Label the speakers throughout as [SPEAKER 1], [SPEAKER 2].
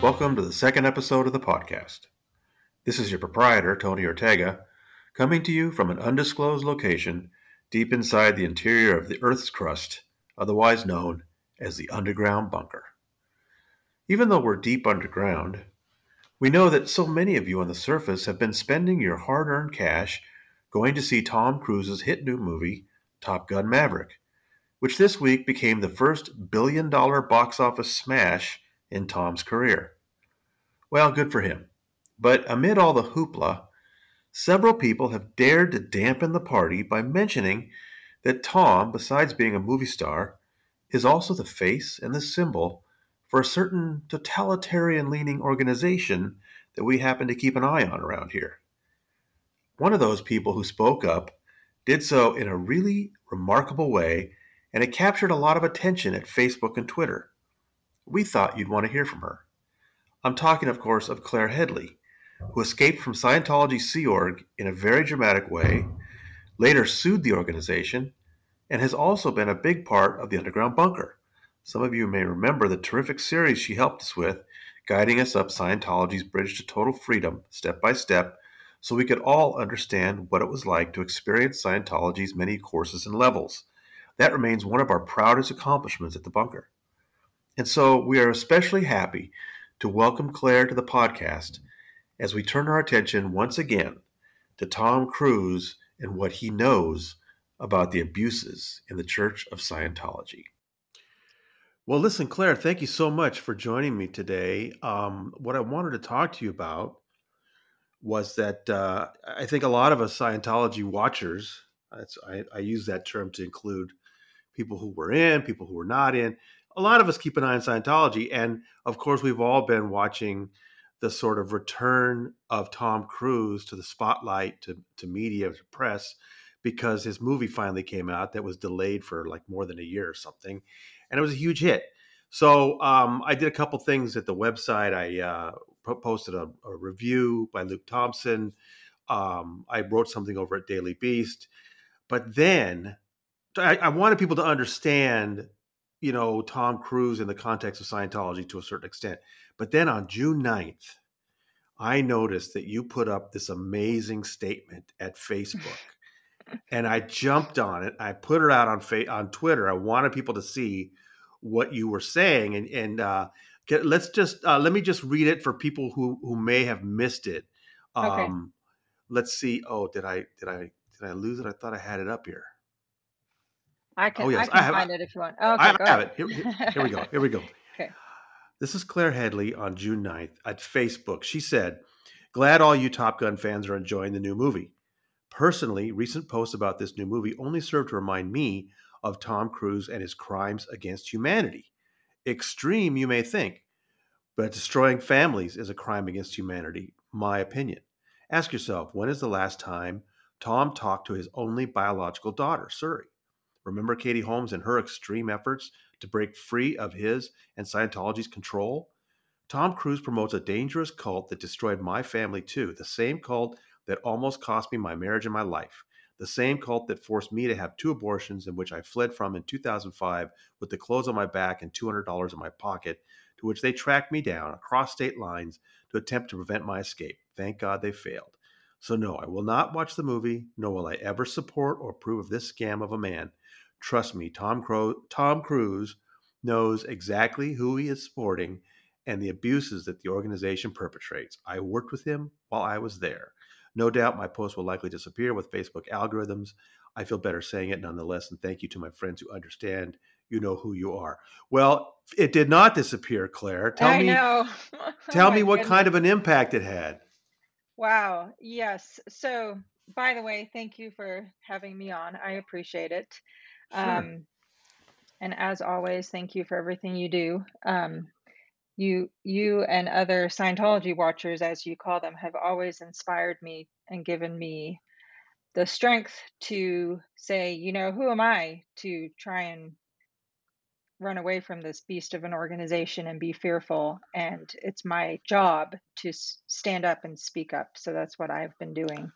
[SPEAKER 1] Welcome to the second episode of the podcast. This is your proprietor, Tony Ortega, coming to you from an undisclosed location deep inside the interior of the Earth's crust, otherwise known as the underground bunker. Even though we're deep underground, we know that so many of you on the surface have been spending your hard earned cash going to see Tom Cruise's hit new movie, Top Gun Maverick, which this week became the first billion dollar box office smash in Tom's career. Well, good for him. But amid all the hoopla, several people have dared to dampen the party by mentioning that Tom, besides being a movie star, is also the face and the symbol for a certain totalitarian leaning organization that we happen to keep an eye on around here. One of those people who spoke up did so in a really remarkable way, and it captured a lot of attention at Facebook and Twitter. We thought you'd want to hear from her. I'm talking, of course, of Claire Headley, who escaped from Scientology Sea Org in a very dramatic way, later sued the organization, and has also been a big part of the Underground Bunker. Some of you may remember the terrific series she helped us with, guiding us up Scientology's bridge to total freedom, step by step, so we could all understand what it was like to experience Scientology's many courses and levels. That remains one of our proudest accomplishments at the bunker. And so we are especially happy to welcome Claire to the podcast as we turn our attention once again to Tom Cruise and what he knows about the abuses in the Church of Scientology. Well, listen, Claire, thank you so much for joining me today. Um, what I wanted to talk to you about was that uh, I think a lot of us Scientology watchers, I, I use that term to include people who were in, people who were not in, a lot of us keep an eye on Scientology. And of course, we've all been watching the sort of return of Tom Cruise to the spotlight, to, to media, to press, because his movie finally came out that was delayed for like more than a year or something. And it was a huge hit. So um, I did a couple things at the website. I uh, posted a, a, review by Luke Thompson. Um, I wrote something over at Daily Beast. But then I, I wanted people to understand you know, Tom Cruise in the context of Scientology to a certain extent. But then on June 9th, I noticed that you put up this amazing statement at Facebook. and I jumped on it. I put it out on fa- on Twitter. I wanted people to see what you were saying and and uh, get, let's just uh, let me just read it for people who who may have missed it. Um, okay. let's see. Oh, did I did I did I lose it? I thought I had it up here.
[SPEAKER 2] Oh, I can, oh, yes. I can I have, find it if you want. Oh, okay,
[SPEAKER 1] I go have it. Here, here, here we go. Here we go. okay. This is Claire Headley on June 9th at Facebook. She said, Glad all you Top Gun fans are enjoying the new movie. Personally, recent posts about this new movie only serve to remind me of Tom Cruise and his crimes against humanity. Extreme, you may think, but destroying families is a crime against humanity, my opinion. Ask yourself, when is the last time Tom talked to his only biological daughter, Suri? Remember Katie Holmes and her extreme efforts to break free of his and Scientology's control? Tom Cruise promotes a dangerous cult that destroyed my family too, the same cult that almost cost me my marriage and my life, the same cult that forced me to have two abortions in which I fled from in 2005 with the clothes on my back and $200 in my pocket, to which they tracked me down across state lines to attempt to prevent my escape. Thank God they failed. So, no, I will not watch the movie, nor will I ever support or approve of this scam of a man Trust me, Tom, Cro- Tom Cruise knows exactly who he is supporting and the abuses that the organization perpetrates. I worked with him while I was there. No doubt my post will likely disappear with Facebook algorithms. I feel better saying it nonetheless, and thank you to my friends who understand you know who you are. Well, it did not disappear, Claire.
[SPEAKER 2] Tell I me know.
[SPEAKER 1] tell oh me what goodness. kind of an impact it had.
[SPEAKER 2] Wow. Yes. So, by the way, thank you for having me on. I appreciate it. Sure. Um, and as always, thank you for everything you do. Um, you, you and other Scientology watchers, as you call them, have always inspired me and given me the strength to say, you know, who am I to try and run away from this beast of an organization and be fearful. And it's my job to stand up and speak up. So that's what I've been doing.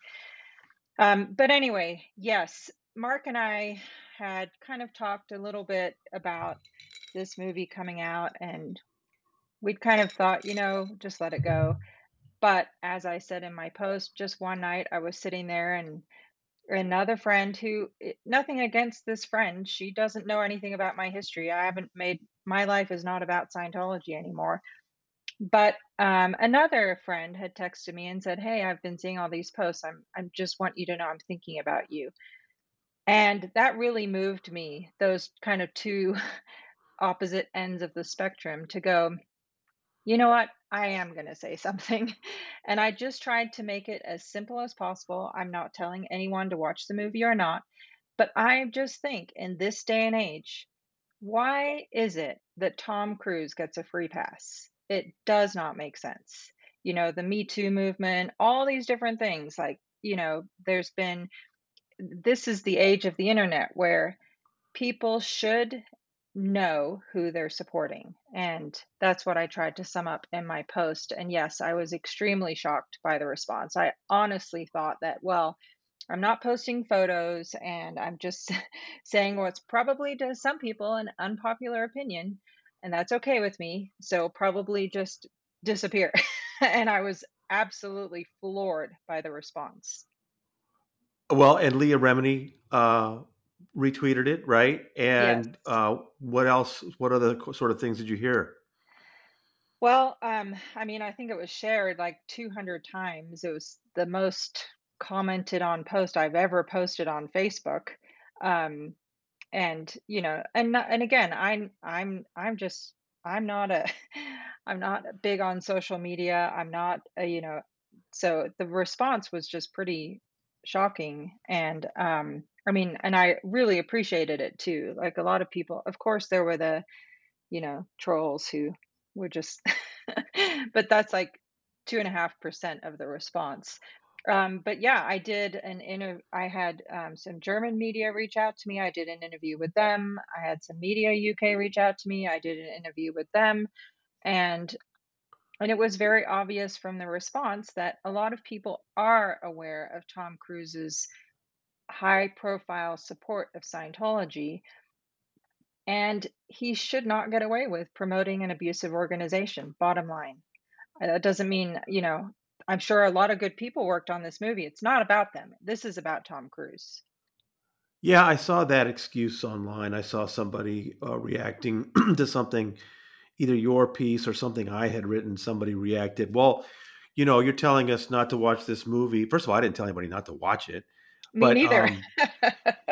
[SPEAKER 2] Um, but anyway, yes, Mark and I had kind of talked a little bit about this movie coming out and we'd kind of thought, you know, just let it go. But as I said in my post, just one night I was sitting there and another friend who eh, nothing against this friend, she doesn't know anything about my history. I haven't made my life is not about Scientology anymore. But um, another friend had texted me and said, "Hey, I've been seeing all these posts. I'm I just want you to know I'm thinking about you." And that really moved me. Those kind of two opposite ends of the spectrum to go, you know what? I am going to say something. And I just tried to make it as simple as possible. I'm not telling anyone to watch the movie or not, but I just think in this day and age, why is it that Tom Cruise gets a free pass? It does not make sense. You know, the Me Too movement, all these different things. Like, you know, there's been, this is the age of the internet where people should know who they're supporting. And that's what I tried to sum up in my post. And yes, I was extremely shocked by the response. I honestly thought that, well, I'm not posting photos and I'm just saying what's probably to some people an unpopular opinion. And that's okay with me. So probably just disappear. and I was absolutely floored by the response.
[SPEAKER 1] Well, and Leah Remini uh, retweeted it, right? And
[SPEAKER 2] Yes.
[SPEAKER 1] uh, what else? What other sort of things did you hear?
[SPEAKER 2] Well, um, I mean, I think it was shared like 200 times. It was the most commented on post I've ever posted on Facebook. Um, and you know, and and again, I'm I'm I'm just I'm not a I'm not big on social media. I'm not a, you know, so the response was just pretty shocking. And um, I mean, and I really appreciated it too. Like a lot of people, of course, there were the you know, trolls who were just, but that's like two and a half percent of the response. Um, but yeah, I did an inter. I had um, some German media reach out to me. I did an interview with them. I had some media UK reach out to me. I did an interview with them, and and it was very obvious from the response that a lot of people are aware of Tom Cruise's high profile support of Scientology and he should not get away with promoting an abusive organization, bottom line. Uh, That doesn't mean, you know, I'm sure a lot of good people worked on this movie. It's not about them. This is about Tom Cruise.
[SPEAKER 1] Yeah, I saw that excuse online. I saw somebody uh, reacting to something, either your piece or something I had written. Somebody reacted, well, you know, you're telling us not to watch this movie. First of all, I didn't tell anybody not to watch it,
[SPEAKER 2] Me
[SPEAKER 1] but
[SPEAKER 2] neither.
[SPEAKER 1] um,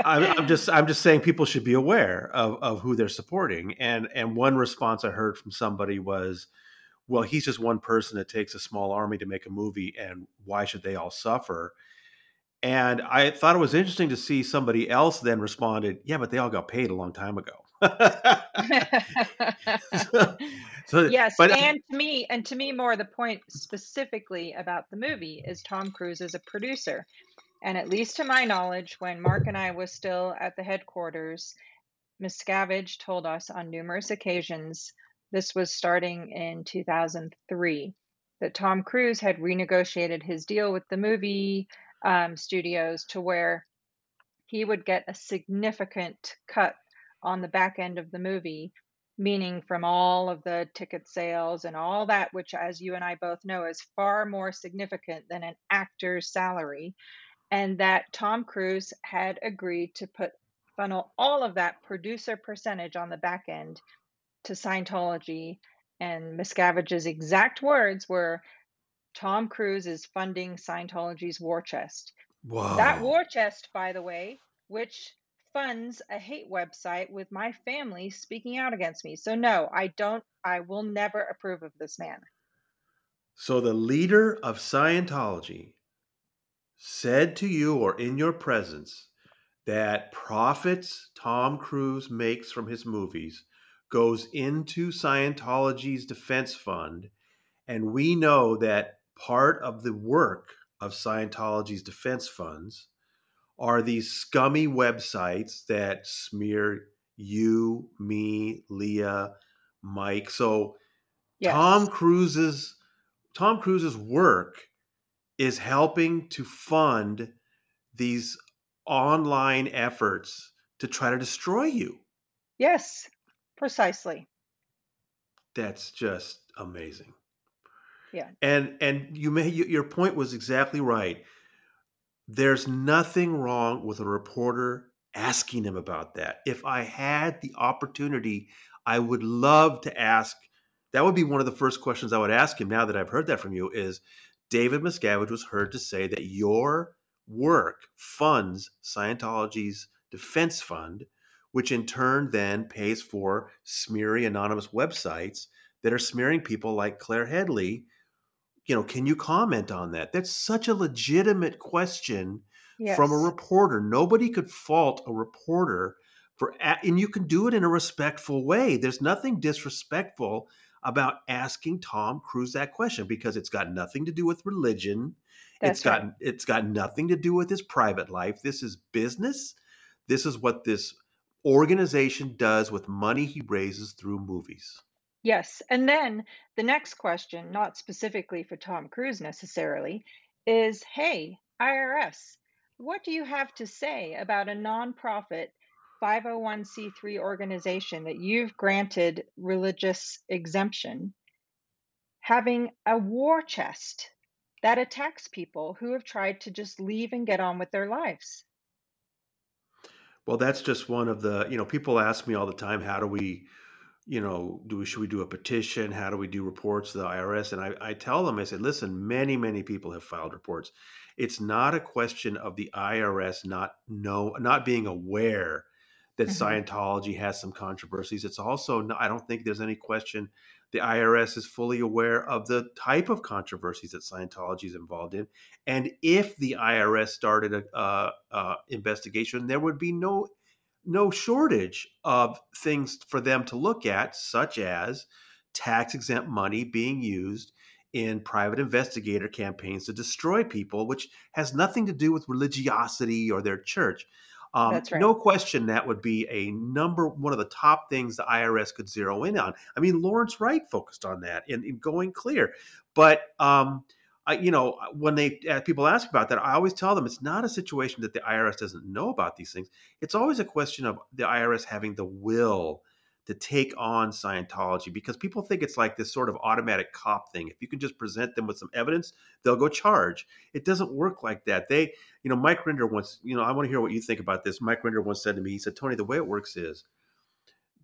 [SPEAKER 1] I'm, I'm just I'm just saying people should be aware of, of who they're supporting. And and one response I heard from somebody was, well, he's just one person that takes a small army to make a movie, and why should they all suffer? And I thought it was interesting to see somebody else then responded, yeah, but they all got paid a long time ago. so, so,
[SPEAKER 2] yes,
[SPEAKER 1] but
[SPEAKER 2] and to me, and to me more the point specifically about the movie is Tom Cruise is a producer. And at least to my knowledge, when Mark and I was still at the headquarters, Miscavige told us on numerous occasions, this was starting in 2003, that Tom Cruise had renegotiated his deal with the movie um, studios to where he would get a significant cut on the back end of the movie, meaning from all of the ticket sales and all that, which, as you and I both know, is far more significant than an actor's salary. And that Tom Cruise had agreed to put funnel all of that producer percentage on the back end to Scientology. And Miscavige's exact words were Tom Cruise is funding Scientology's war chest. That war chest, by the way, which funds a hate website with my family speaking out against me. So, no, I don't, I will never approve of this man.
[SPEAKER 1] So the leader of Scientology said to you or in your presence that profits Tom Cruise makes from his movies goes into Scientology's defense fund and we know that part of the work of Scientology's defense funds are these scummy websites that smear you, me, Leah, Mike. So Tom Cruise's Tom Cruise's work is helping to fund these online efforts to try to destroy you.
[SPEAKER 2] Yes, precisely.
[SPEAKER 1] that's just amazing.
[SPEAKER 2] Yeah.
[SPEAKER 1] And and you may your point was exactly right. There's nothing wrong with a reporter asking him about that. If I had the opportunity, I would love to ask. That would be one of the first questions I would ask him now that I've heard that from you is David Miscavige was heard to say that your work funds Scientology's defense fund, which in turn then pays for smeary anonymous websites that are smearing people like Claire Headley. You know, can you comment on that? That's such a legitimate question yes. from a reporter. Nobody could fault a reporter for, and you can do it in a respectful way. There's nothing disrespectful about asking Tom Cruise that question because it's got nothing to do with religion. That's it's got right. it's got nothing to do with his private life. This is business. This is what this organization does with money he raises through movies.
[SPEAKER 2] Yes. And then the next question, not specifically for Tom Cruise necessarily, is hey, IRS, what do you have to say about a nonprofit 501c3 organization that you've granted religious exemption having a war chest that attacks people who have tried to just leave and get on with their lives?
[SPEAKER 1] Well, that's just one of the, you know, people ask me all the time, how do we you know, do we should we do a petition? How do we do reports to the IRS? And I, I tell them, I said, listen, many, many people have filed reports. It's not a question of the IRS not know not being aware that mm-hmm. Scientology has some controversies. It's also I don't think there's any question the IRS is fully aware of the type of controversies that Scientology is involved in. And if the IRS started an investigation, there would be no no shortage of things for them to look at, such as tax exempt money being used in private investigator campaigns to destroy people, which has nothing to do with religiosity or their church. Um, That's right. No question that would be a number one of the top things the IRS could zero in on. I mean, Lawrence Wright focused on that in, in going clear, but um, I, you know, uh, when they uh, people ask about that, I always tell them it's not a situation that the IRS doesn't know about these things. It's always a question of the IRS having the will to take on Scientology because people think it's like this sort of automatic cop thing. If you can just present them with some evidence, they'll go charge. It doesn't work like that. They, you know, Mike Rinder once, you know, I want to hear what you think about this. Mike Rinder once said to me, he said, Tony, the way it works is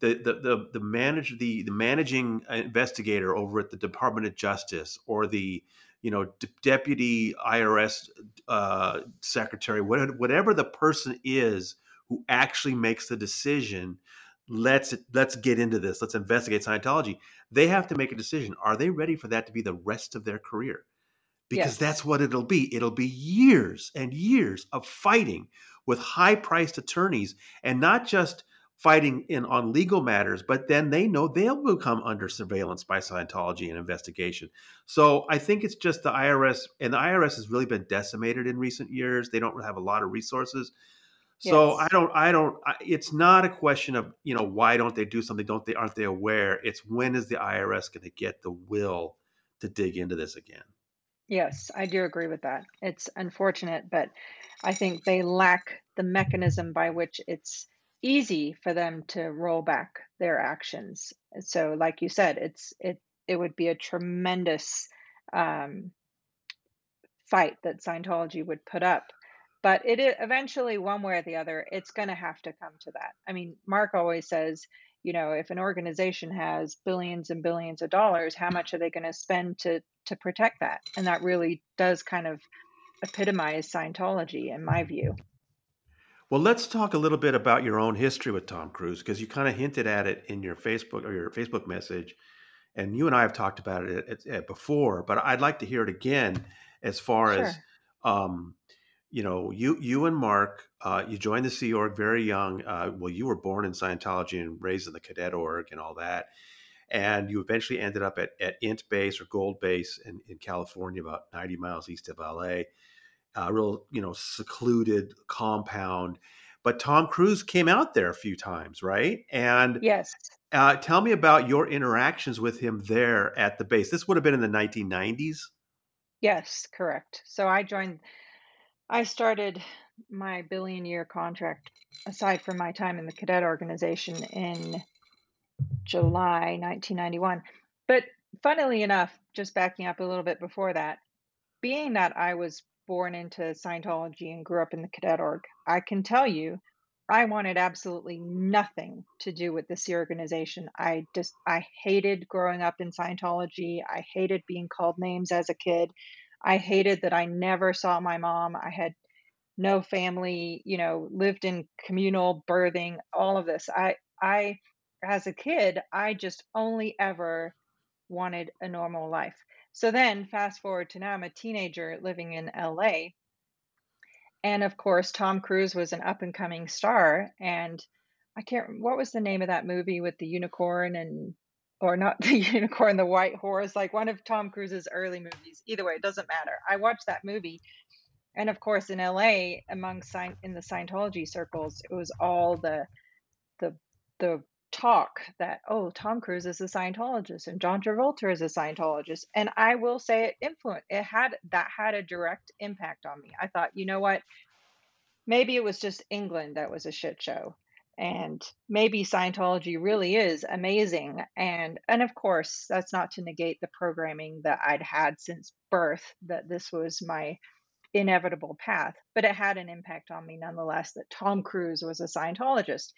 [SPEAKER 1] the the the, the manage the the managing investigator over at the Department of Justice or the you know, d- deputy IRS uh, secretary, whatever the person is who actually makes the decision. Let's let's get into this. Let's investigate Scientology. They have to make a decision. Are they ready for that to be the rest of their career? Because yes. that's what it'll be. It'll be years and years of fighting with high-priced attorneys, and not just fighting in on legal matters, but then they know they'll become under surveillance by Scientology and investigation. So I think it's just the IRS, and the IRS has really been decimated in recent years. They don't have a lot of resources. So yes. I don't, I don't. It's not a question of you know why don't they do something? Don't they? Aren't they aware? It's when is the IRS going to get the will to dig into this again?
[SPEAKER 2] Yes, I do agree with that. It's unfortunate, but I think they lack the mechanism by which it's easy for them to roll back their actions. So, like you said, it's it it would be a tremendous um, fight that Scientology would put up. But it eventually, one way or the other, it's going to have to come to that. I mean, Mark always says, you know, if an organization has billions and billions of dollars, how much are they going to spend to to protect that? And that really does kind of epitomize Scientology, in my view.
[SPEAKER 1] Well, let's talk a little bit about your own history with Tom Cruise because you kind of hinted at it in your Facebook or your Facebook message, and you and I have talked about it before. But I'd like to hear it again, as far sure. as um, you know, you you and Mark, uh, you joined the Sea Org very young. Uh, well, you were born in Scientology and raised in the Cadet Org and all that, and you eventually ended up at, at Int Base or Gold Base in, in California, about ninety miles east of LA A real you know secluded compound. But Tom Cruise came out there a few times, right? And
[SPEAKER 2] yes,
[SPEAKER 1] uh, tell me about your interactions with him there at the base. This would have been in the 1990s.
[SPEAKER 2] Yes, correct. So I joined. I started my billion year contract aside from my time in the cadet organization in July 1991. But funnily enough, just backing up a little bit before that, being that I was born into Scientology and grew up in the cadet org, I can tell you I wanted absolutely nothing to do with this organization. I just I hated growing up in Scientology. I hated being called names as a kid. I hated that I never saw my mom. I had no family, you know, lived in communal birthing, all of this. I I as a kid, I just only ever wanted a normal life. So then fast forward to now I'm a teenager living in LA and of course, Tom Cruise was an up and coming star. And I can't, what was the name of that movie with the unicorn and, or not the unicorn, the white horse, like one of Tom Cruise's early movies. Either way, it doesn't matter. I watched that movie. And of course, in LA, among in the Scientology circles, it was all the, the, the talk that oh Tom Cruise is a Scientologist and John Travolta is a Scientologist and I will say it influenced it had that had a direct impact on me. I thought, you know what? Maybe it was just England that was a shit show and maybe Scientology really is amazing and and of course that's not to negate the programming that I'd had since birth that this was my inevitable path but it had an impact on me nonetheless that Tom Cruise was a Scientologist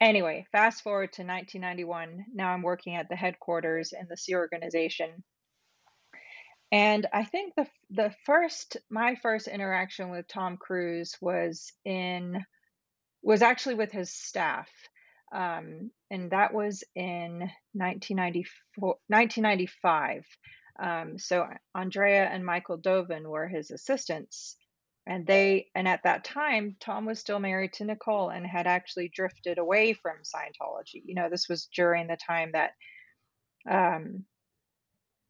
[SPEAKER 2] Anyway, fast forward to 1991. Now I'm working at the headquarters in the Sea organization. And I think the the first my first interaction with Tom Cruise was in was actually with his staff. Um, and that was in 1994, 1995. Um, so Andrea and Michael Doven were his assistants and they and at that time tom was still married to nicole and had actually drifted away from scientology you know this was during the time that um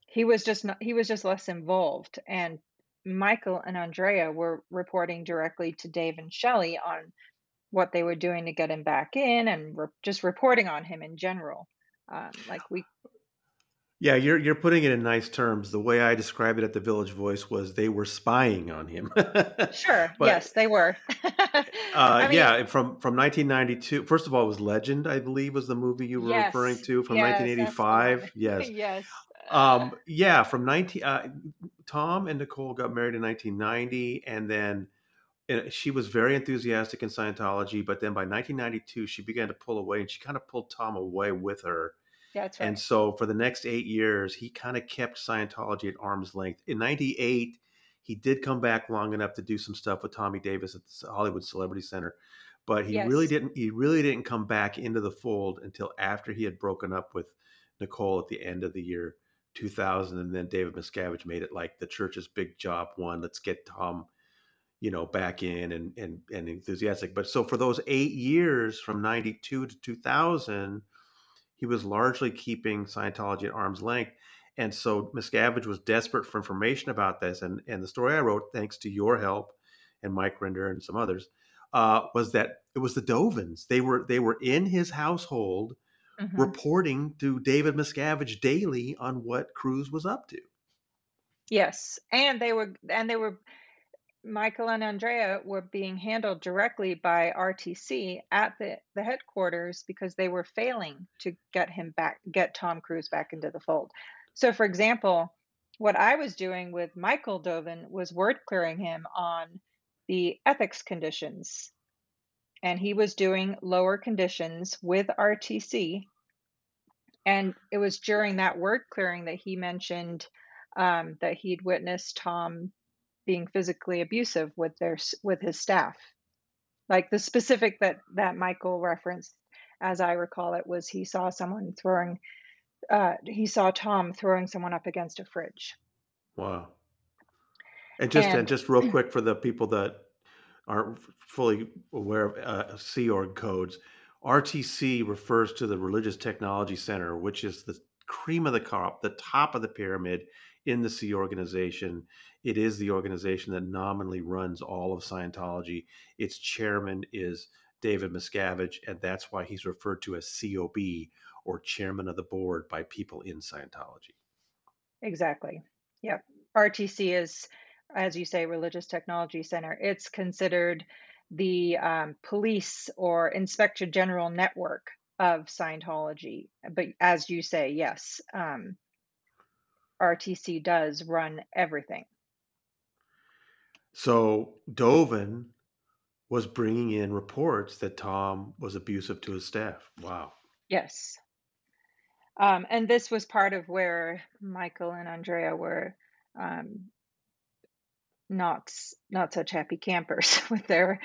[SPEAKER 2] he was just not he was just less involved and michael and andrea were reporting directly to dave and shelley on what they were doing to get him back in and re- just reporting on him in general um, like we
[SPEAKER 1] yeah, you're you're putting it in nice terms. The way I described it at the Village Voice was they were spying on him.
[SPEAKER 2] sure. but, yes, they were.
[SPEAKER 1] uh, mean, yeah, from from 1992. First of all, it was Legend, I believe, was the movie you were yes, referring to from yes, 1985. Yes.
[SPEAKER 2] yes.
[SPEAKER 1] Um, yeah, from 19. Uh, Tom and Nicole got married in 1990, and then she was very enthusiastic in Scientology. But then by 1992, she began to pull away, and she kind of pulled Tom away with her
[SPEAKER 2] that's right.
[SPEAKER 1] And so for the next eight years, he kind of kept Scientology at arm's length. In '98, he did come back long enough to do some stuff with Tommy Davis at the Hollywood Celebrity Center, but he yes. really didn't. He really didn't come back into the fold until after he had broken up with Nicole at the end of the year 2000, and then David Miscavige made it like the church's big job one. Let's get Tom you know back in and and and enthusiastic but so for those eight years from 92 to 2000 he was largely keeping Scientology at arm's length. And so Miscavige was desperate for information about this. And, and the story I wrote, thanks to your help and Mike Rinder and some others, uh, was that it was the Dovens. They were they were in his household mm-hmm. reporting to David Miscavige daily on what Cruise was up to.
[SPEAKER 2] Yes. And they were and they were Michael and Andrea were being handled directly by RTC at the, the headquarters because they were failing to get him back, get Tom Cruise back into the fold. So, for example, what I was doing with Michael Doven was word clearing him on the ethics conditions. And he was doing lower conditions with RTC. And it was during that word clearing that he mentioned um, that he'd witnessed Tom being physically abusive with their with his staff. Like the specific that that Michael referenced, as I recall it, was he saw someone throwing, uh, he saw Tom throwing someone up against a fridge.
[SPEAKER 1] Wow. And just and, and just real quick for the people that aren't fully aware of uh, Sea Org codes, RTC refers to the Religious Technology Center, which is the cream of the crop, the top of the pyramid in the Sea organization. It is the organization that nominally runs all of Scientology. Its chairman is David Miscavige, and that's why he's referred to as COB or chairman of the board by people in Scientology.
[SPEAKER 2] Exactly. Yep. RTC is, as you say, Religious Technology Center. It's considered the um, police or inspector general network of Scientology. But as you say, yes, um, RTC does run everything.
[SPEAKER 1] So Doven was bringing in reports that Tom was abusive to his staff. Wow.
[SPEAKER 2] Yes. Um, and this was part of where Michael and Andrea were um, not not such happy campers with their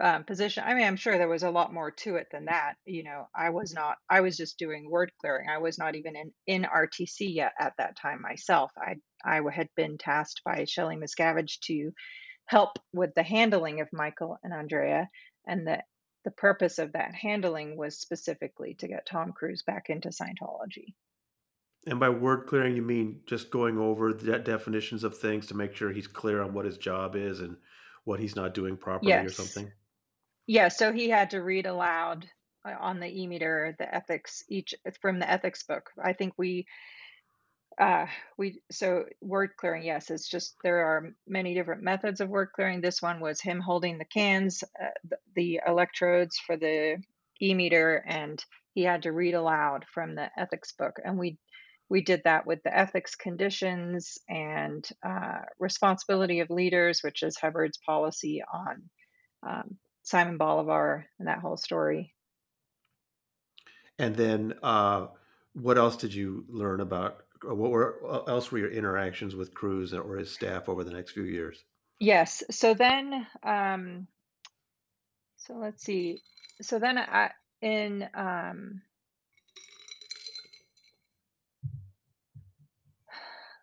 [SPEAKER 2] um, position. I mean, I'm sure there was a lot more to it than that. You know, I was not. I was just doing word clearing. I was not even in in RTC yet at that time myself. I I had been tasked by Shelley Miscavige to help with the handling of Michael and Andrea, and the the purpose of that handling was specifically to get Tom Cruise back into Scientology.
[SPEAKER 1] And by word clearing, you mean just going over the definitions of things to make sure he's clear on what his job is and what he's not doing properly yes. or something?
[SPEAKER 2] Yeah, so he had to read aloud uh, on the e-meter the ethics each from the ethics book. I think we uh we so word clearing yes it's just there are many different methods of word clearing this one was him holding the cans uh, the, the electrodes for the e-meter and he had to read aloud from the ethics book and we we did that with the ethics conditions and uh, responsibility of leaders, which is Hubbard's policy on um, Simon Bolivar and that whole story.
[SPEAKER 1] And then, uh, what else did you learn about? What were uh, else were your interactions with Cruise or his staff over the next few years?
[SPEAKER 2] Yes. So then, um, so let's see. So then, I in um,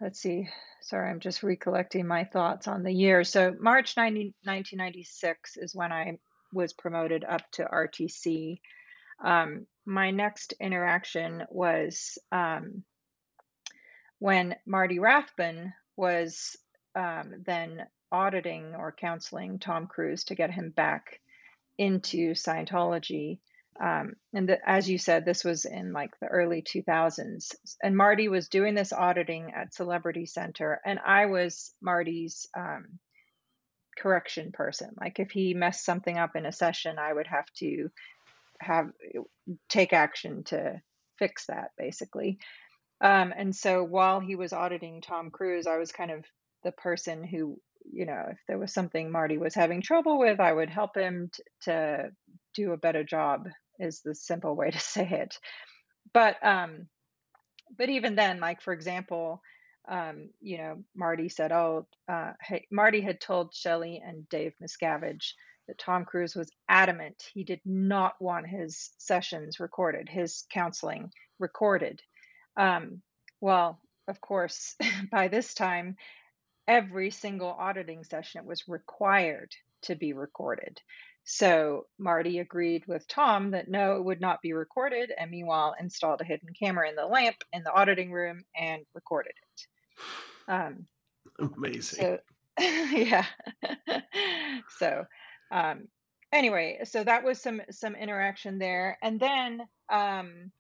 [SPEAKER 2] let's see. Sorry, I'm just recollecting my thoughts on the year. So March 90, 1996 is when I was promoted up to RTC. Um, my next interaction was um, when Marty Rathbun was um, then auditing or counseling Tom Cruise to get him back into Scientology. Um, and the, as you said, this was in like the early 2000s. And Marty was doing this auditing at Celebrity Center, and I was Marty's um, correction person. Like if he messed something up in a session, I would have to have take action to fix that, basically. Um, and so while he was auditing Tom Cruise, I was kind of the person who you know, if there was something Marty was having trouble with, I would help him t- to do a better job is the simple way to say it. But um, but even then, like for example, um, you know, Marty said, "Oh, uh, hey, Marty had told Shelley and Dave Miscavige that Tom Cruise was adamant he did not want his sessions recorded, his counseling recorded." Um, well, of course, by this time, every single auditing session it was required to be recorded. So Marty agreed with Tom that no, it would not be recorded, and meanwhile installed a hidden camera in the lamp in the auditing room and recorded it. Um,
[SPEAKER 1] Amazing.
[SPEAKER 2] So, yeah. so, um, anyway, so that was some some interaction there, and then um,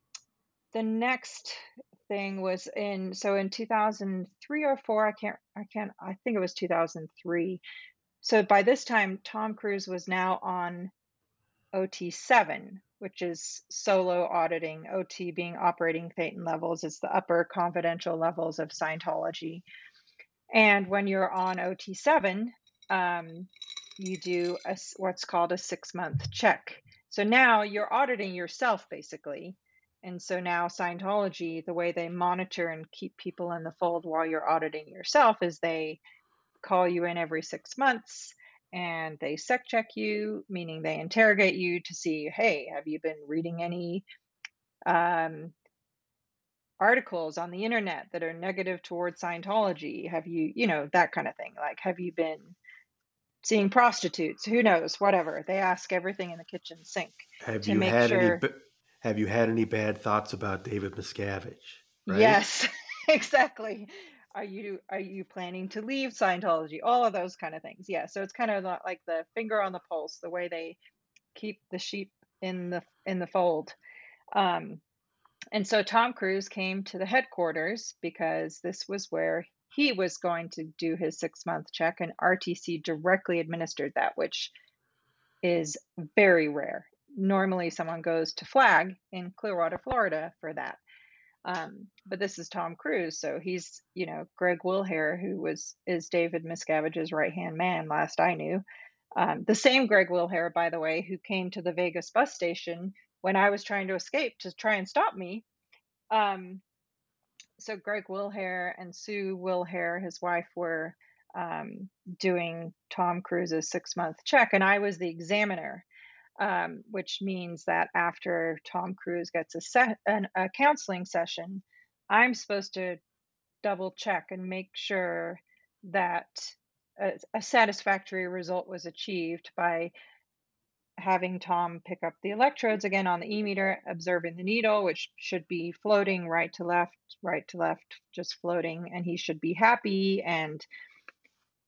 [SPEAKER 2] the next thing was in so in 2003 or four, I can't I can't I think it was 2003 so by this time, Tom Cruise was now on OT7, which is solo auditing, OT being operating Thetan levels. It's the upper confidential levels of Scientology. And when you're on OT7, um, you do a, what's called a six month check. So now you're auditing yourself basically. And so now Scientology, the way they monitor and keep people in the fold while you're auditing yourself is they call you in every six months and they sec check you, meaning they interrogate you to see, hey, have you been reading any um, articles on the internet that are negative towards Scientology? Have you, you know, that kind of thing? Like, have you been seeing prostitutes? Who knows? Whatever. They ask everything in the kitchen sink.
[SPEAKER 1] Have you had sure... any? Have you had any bad thoughts about David Miscavige?
[SPEAKER 2] Right? Yes, exactly are you are you planning to leave Scientology? All of those kind of things. Yeah. So it's kind of like the finger on the pulse, the way they keep the sheep in the in the fold. Um, and so Tom Cruise came to the headquarters because this was where he was going to do his six month check, and RTC directly administered that, which is very rare. Normally someone goes to Flag in Clearwater, Florida for that. Um, but this is Tom Cruise, so he's you know Greg Wilhere, who was is David Miscavige's right hand man. Last I knew, um, the same Greg Wilhere, by the way, who came to the Vegas bus station when I was trying to escape to try and stop me. Um, so Greg Wilhere and Sue Wilhere, his wife, were um, doing Tom Cruise's six month check, and I was the examiner um, which means that after Tom Cruise gets a, set, an, a counseling session, I'm supposed to double check and make sure that a, a satisfactory result was achieved by having Tom pick up the electrodes again on the e meter, observing the needle, which should be floating right to left, right to left, just floating, and he should be happy and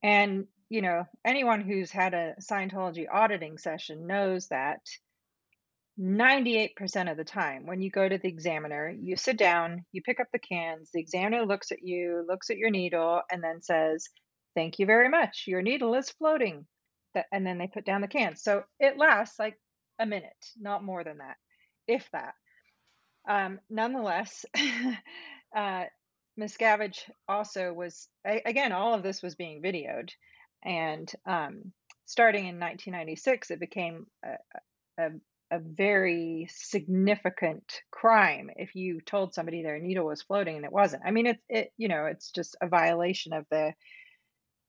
[SPEAKER 2] and you know, anyone who's had a Scientology auditing session knows that 98% of the time when you go to the examiner, you sit down, you pick up the cans, the examiner looks at you, looks at your needle, and then says, Thank you very much. Your needle is floating. And then they put down the cans. So it lasts like a minute, not more than that, if that. Um, nonetheless, uh, Miscavige also was, again, all of this was being videoed. And um, starting in 1996, it became a, a, a, very significant crime if you told somebody their needle was floating and it wasn't. I mean, it's it you know it's just a violation of the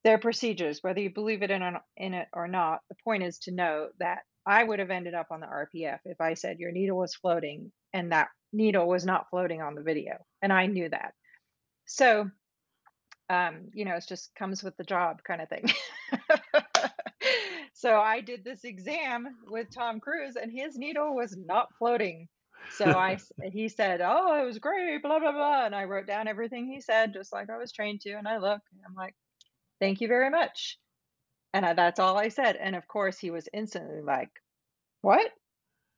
[SPEAKER 2] their procedures, whether you believe it in, in it or not. The point is to know that I would have ended up on the RPF if I said your needle was floating and that needle was not floating on the video, and I knew that. So um, you know, it just comes with the job kind of thing. so I did this exam with Tom Cruise, and his needle was not floating. So I, he said, "Oh, it was great," blah blah blah, and I wrote down everything he said, just like I was trained to. And I look, I'm like, "Thank you very much," and I, that's all I said. And of course, he was instantly like, "What?"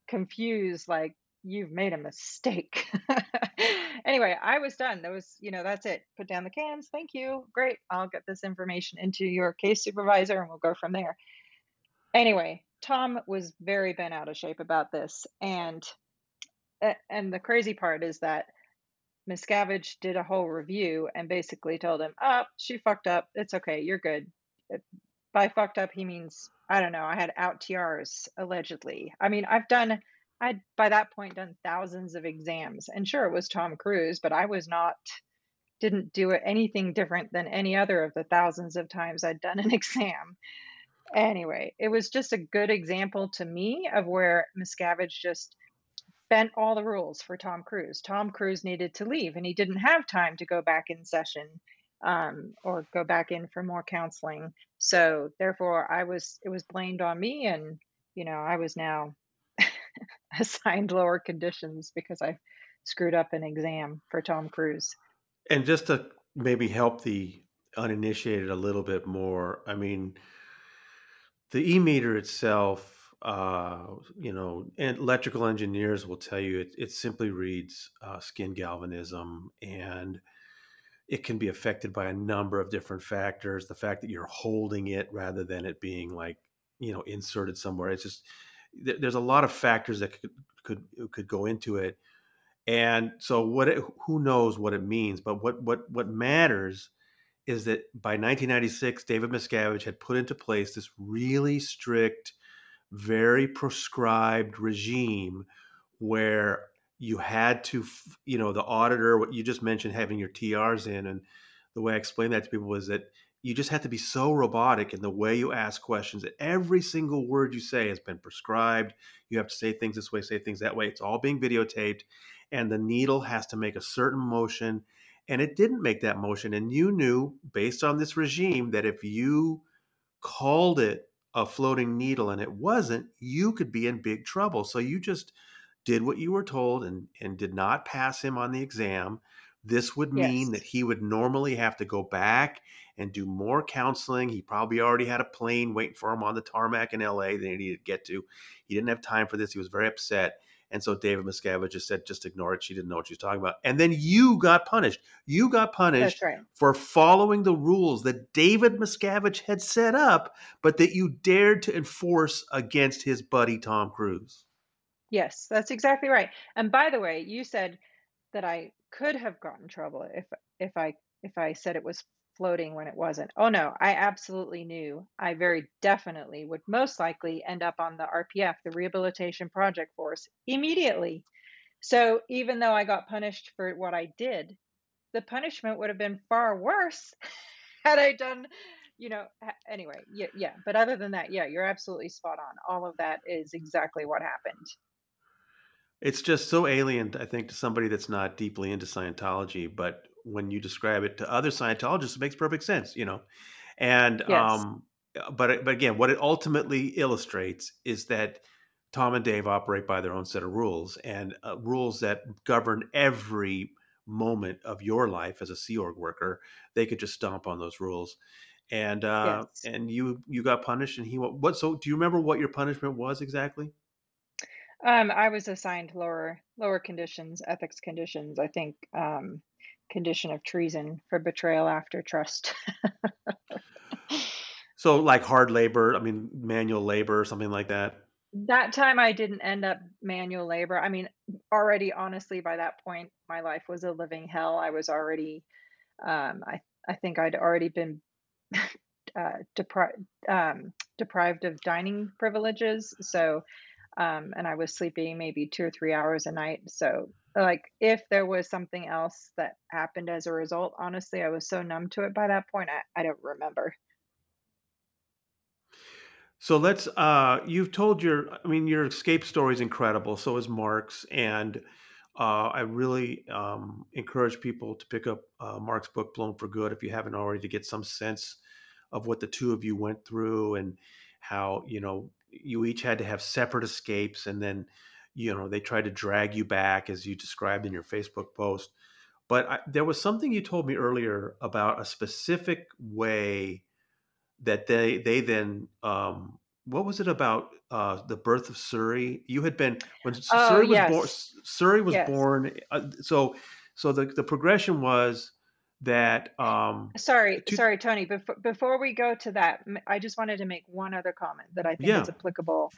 [SPEAKER 2] Confused, like, "You've made a mistake." anyway, I was done. That was, you know, that's it. Put down the cans. Thank you. Great. I'll get this information into your case supervisor and we'll go from there. Anyway, Tom was very bent out of shape about this. And and the crazy part is that Miscavige did a whole review and basically told him, "Oh, she fucked up. It's okay. You're good." By fucked up, he means I don't know. I had out TRs allegedly. I mean, I've done I'd by that point done thousands of exams. And sure, it was Tom Cruise, but I was not, didn't do anything different than any other of the thousands of times I'd done an exam. Anyway, it was just a good example to me of where Miscavige just bent all the rules for Tom Cruise. Tom Cruise needed to leave and he didn't have time to go back in session um, or go back in for more counseling. So therefore, I was, it was blamed on me and, you know, I was now assigned lower conditions because I screwed up an exam for Tom Cruise.
[SPEAKER 1] And just to maybe help the uninitiated a little bit more, I mean, the e meter itself, uh, you know, electrical engineers will tell you it, it simply reads uh, skin galvanism and it can be affected by a number of different factors. The fact that you're holding it rather than it being like, you know, inserted somewhere. It's just there's a lot of factors that could could could go into it. And so what it, who knows what it means but what what what matters is that by 1996 david miscavige had put into place this really strict very prescribed regime where you had to you know the auditor what you just mentioned having your trs in and the way i explained that to people was that you just have to be so robotic in the way you ask questions that every single word you say has been prescribed. You have to say things this way, say things that way. It's all being videotaped, and the needle has to make a certain motion. And it didn't make that motion. And you knew, based on this regime, that if you called it a floating needle and it wasn't, you could be in big trouble. So you just did what you were told and, and did not pass him on the exam. This would mean yes. that he would normally have to go back and do more counseling. He probably already had a plane waiting for him on the tarmac in LA that he needed to get to. He didn't have time for this. He was very upset. And so David Miscavige just said, just ignore it. She didn't know what she was talking about. And then you got punished. You got punished
[SPEAKER 2] right.
[SPEAKER 1] for following the rules that David Miscavige had set up, but that you dared to enforce against his buddy Tom Cruise.
[SPEAKER 2] Yes, that's exactly right. And by the way, you said that I could have gotten trouble if if I if I said it was floating when it wasn't. Oh no, I absolutely knew. I very definitely would most likely end up on the RPF, the Rehabilitation Project Force, immediately. So even though I got punished for what I did, the punishment would have been far worse had I done, you know, anyway, yeah, yeah. But other than that, yeah, you're absolutely spot on. All of that is exactly what happened.
[SPEAKER 1] It's just so alien, I think, to somebody that's not deeply into Scientology. But when you describe it to other Scientologists, it makes perfect sense, you know. And
[SPEAKER 2] Yes.
[SPEAKER 1] um, but but again, what it ultimately illustrates is that Tom and Dave operate by their own set of rules and uh, rules that govern every moment of your life as a Sea Org worker. They could just stomp on those rules, and uh,
[SPEAKER 2] Yes.
[SPEAKER 1] and you you got punished, and he what? So do you remember what your punishment was exactly?
[SPEAKER 2] Um, I was assigned lower lower conditions, ethics conditions. I think um, condition of treason for betrayal after trust.
[SPEAKER 1] So like hard labor, I mean manual labor, something like that.
[SPEAKER 2] That time I didn't end up manual labor. I mean, already honestly by that point my life was a living hell. I was already um, I I think I'd already been uh, depri- um, deprived of dining privileges. So um, and I was sleeping maybe two or three hours a night. So, like, if there was something else that happened as a result, honestly, I was so numb to it by that point, I, I don't remember.
[SPEAKER 1] So let's uh you've told your I mean your escape story is incredible, so is Mark's and uh, I really um, encourage people to pick up uh, Mark's book, Blown for Good, if you haven't already, to get some sense of what the two of you went through and how, you know, you each had to have separate escapes. And then, you know, they tried to drag you back, as you described in your Facebook post. But I, there was something you told me earlier about a specific way that they they then um, what was it about uh, the birth of Suri? You had been when
[SPEAKER 2] Oh,
[SPEAKER 1] Suri was born.
[SPEAKER 2] yes.
[SPEAKER 1] Suri was
[SPEAKER 2] Yes.
[SPEAKER 1] born. Uh, so so the the progression was that um,
[SPEAKER 2] Sorry,
[SPEAKER 1] to,
[SPEAKER 2] sorry, Tony. Before before we go to that, I just wanted to make one other comment that I think
[SPEAKER 1] yeah.
[SPEAKER 2] is applicable.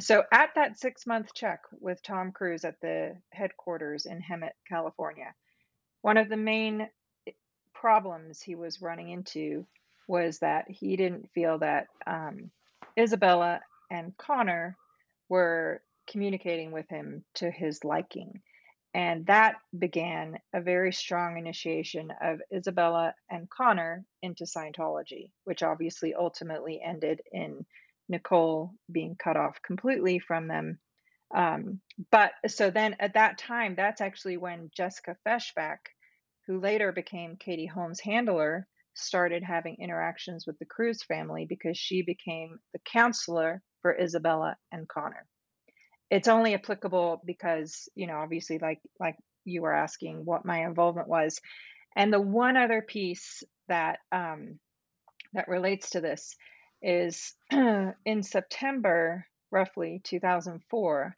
[SPEAKER 2] So, at that six month check with Tom Cruise at the headquarters in Hemet, California, one of the main eh, problems he was running into was that he didn't feel that um, Isabella and Connor were communicating with him to his liking. And that began a very strong initiation of Isabella and Connor into Scientology, which obviously ultimately ended in Nicole being cut off completely from them. Um, but so then at that time, that's actually when Jessica Feshbach, who later became Katie Holmes' handler, started having interactions with the Cruise family because she became the counselor for Isabella and Connor it's only applicable because you know obviously like like you were asking what my involvement was. And the one other piece that um, that relates to this is in september roughly 2004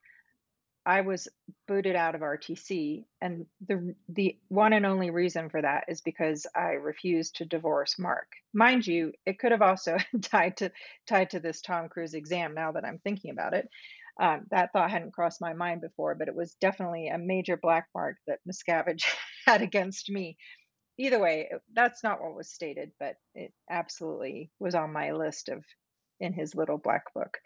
[SPEAKER 2] i was booted out of rtc and the the one and only reason for that is because i refused to divorce mark. Mind you it could have also tied to tied to this tom cruise exam now that i'm thinking about it um, that thought hadn't crossed my mind before, but it was definitely a major black mark that Miscavige had against me. Either way, that's not what was stated, but it absolutely was on my list of in his little black book.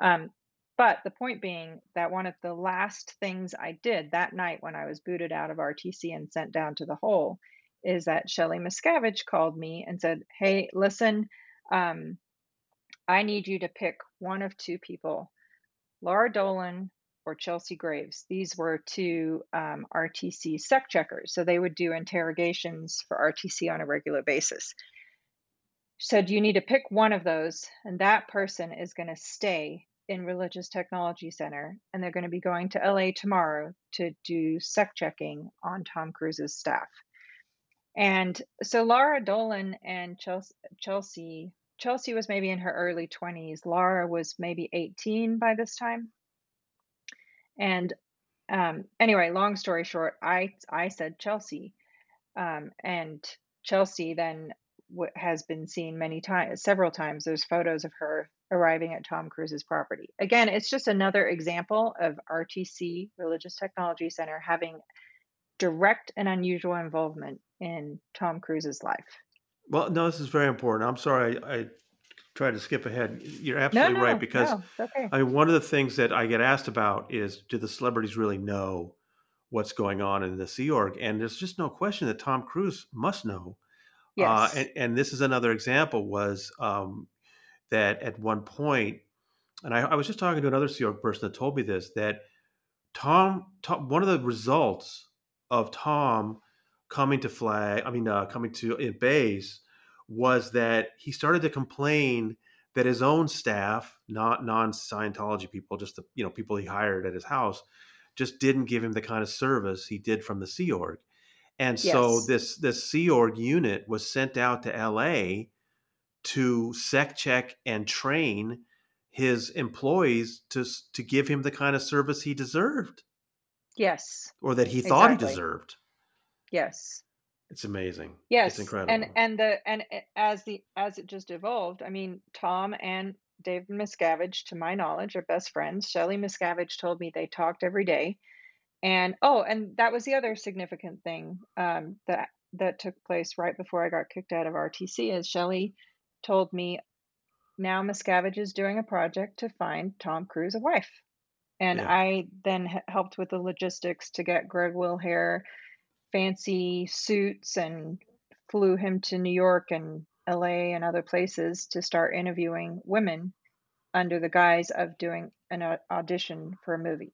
[SPEAKER 2] Um, but the point being that one of the last things I did that night when I was booted out of RTC and sent down to the hole is that Shelly Miscavige called me and said, Hey, listen, um, I need you to pick one of two people Laura Dolan or Chelsea Graves. These were two um, RTC sec checkers. So they would do interrogations for RTC on a regular basis. Said you need to pick one of those, and that person is going to stay in Religious Technology Center, and they're going to be going to LA tomorrow to do sec checking on Tom Cruise's staff. And so Laura Dolan and Chelsea, Chelsea Chelsea was maybe in her early 20s. Laura was maybe 18 by this time. And um, anyway, long story short, I I said Chelsea, um, and Chelsea then w- has been seen many times, several times. There's photos of her arriving at Tom Cruise's property. Again, it's just another example of RTC Religious Technology Center having direct and unusual involvement in Tom Cruise's life.
[SPEAKER 1] Well, no, this is very important. I'm sorry I, I tried to skip ahead. You're absolutely
[SPEAKER 2] no, no,
[SPEAKER 1] right because
[SPEAKER 2] no, okay.
[SPEAKER 1] I mean one of the things that I get asked about is do the celebrities really know what's going on in the Sea Org? And there's just no question that Tom Cruise must know.
[SPEAKER 2] Yes.
[SPEAKER 1] Uh, and, and, this is another example was um, that at one point, and I, I, was just talking to another Sea Org person that told me this that Tom, Tom one of the results of Tom coming to flag, I mean, uh, coming to Int Base was that he started to complain that his own staff, not non Scientology people, just the you know people he hired at his house, just didn't give him the kind of service he did from the Sea Org. And so
[SPEAKER 2] Yes.
[SPEAKER 1] this this Sea Org unit was sent out to LA to sec check and train his employees to to give him the kind of service he deserved
[SPEAKER 2] Yes.
[SPEAKER 1] or that he thought he deserved.
[SPEAKER 2] Yes.
[SPEAKER 1] It's amazing.
[SPEAKER 2] Yes.
[SPEAKER 1] It's incredible.
[SPEAKER 2] And and the and as the as it just evolved, I mean, Tom and David Miscavige, to my knowledge, are best friends. Shelley Miscavige told me they talked every day. And oh, and that was the other significant thing um, that that took place right before I got kicked out of RTC. Is Shelley told me now Miscavige is doing a project to find Tom Cruise a wife, and
[SPEAKER 1] Yeah.
[SPEAKER 2] I then helped with the logistics to get Greg Wilhere fancy suits and flew him to New York and LA and other places to start interviewing women under the guise of doing an audition for a movie.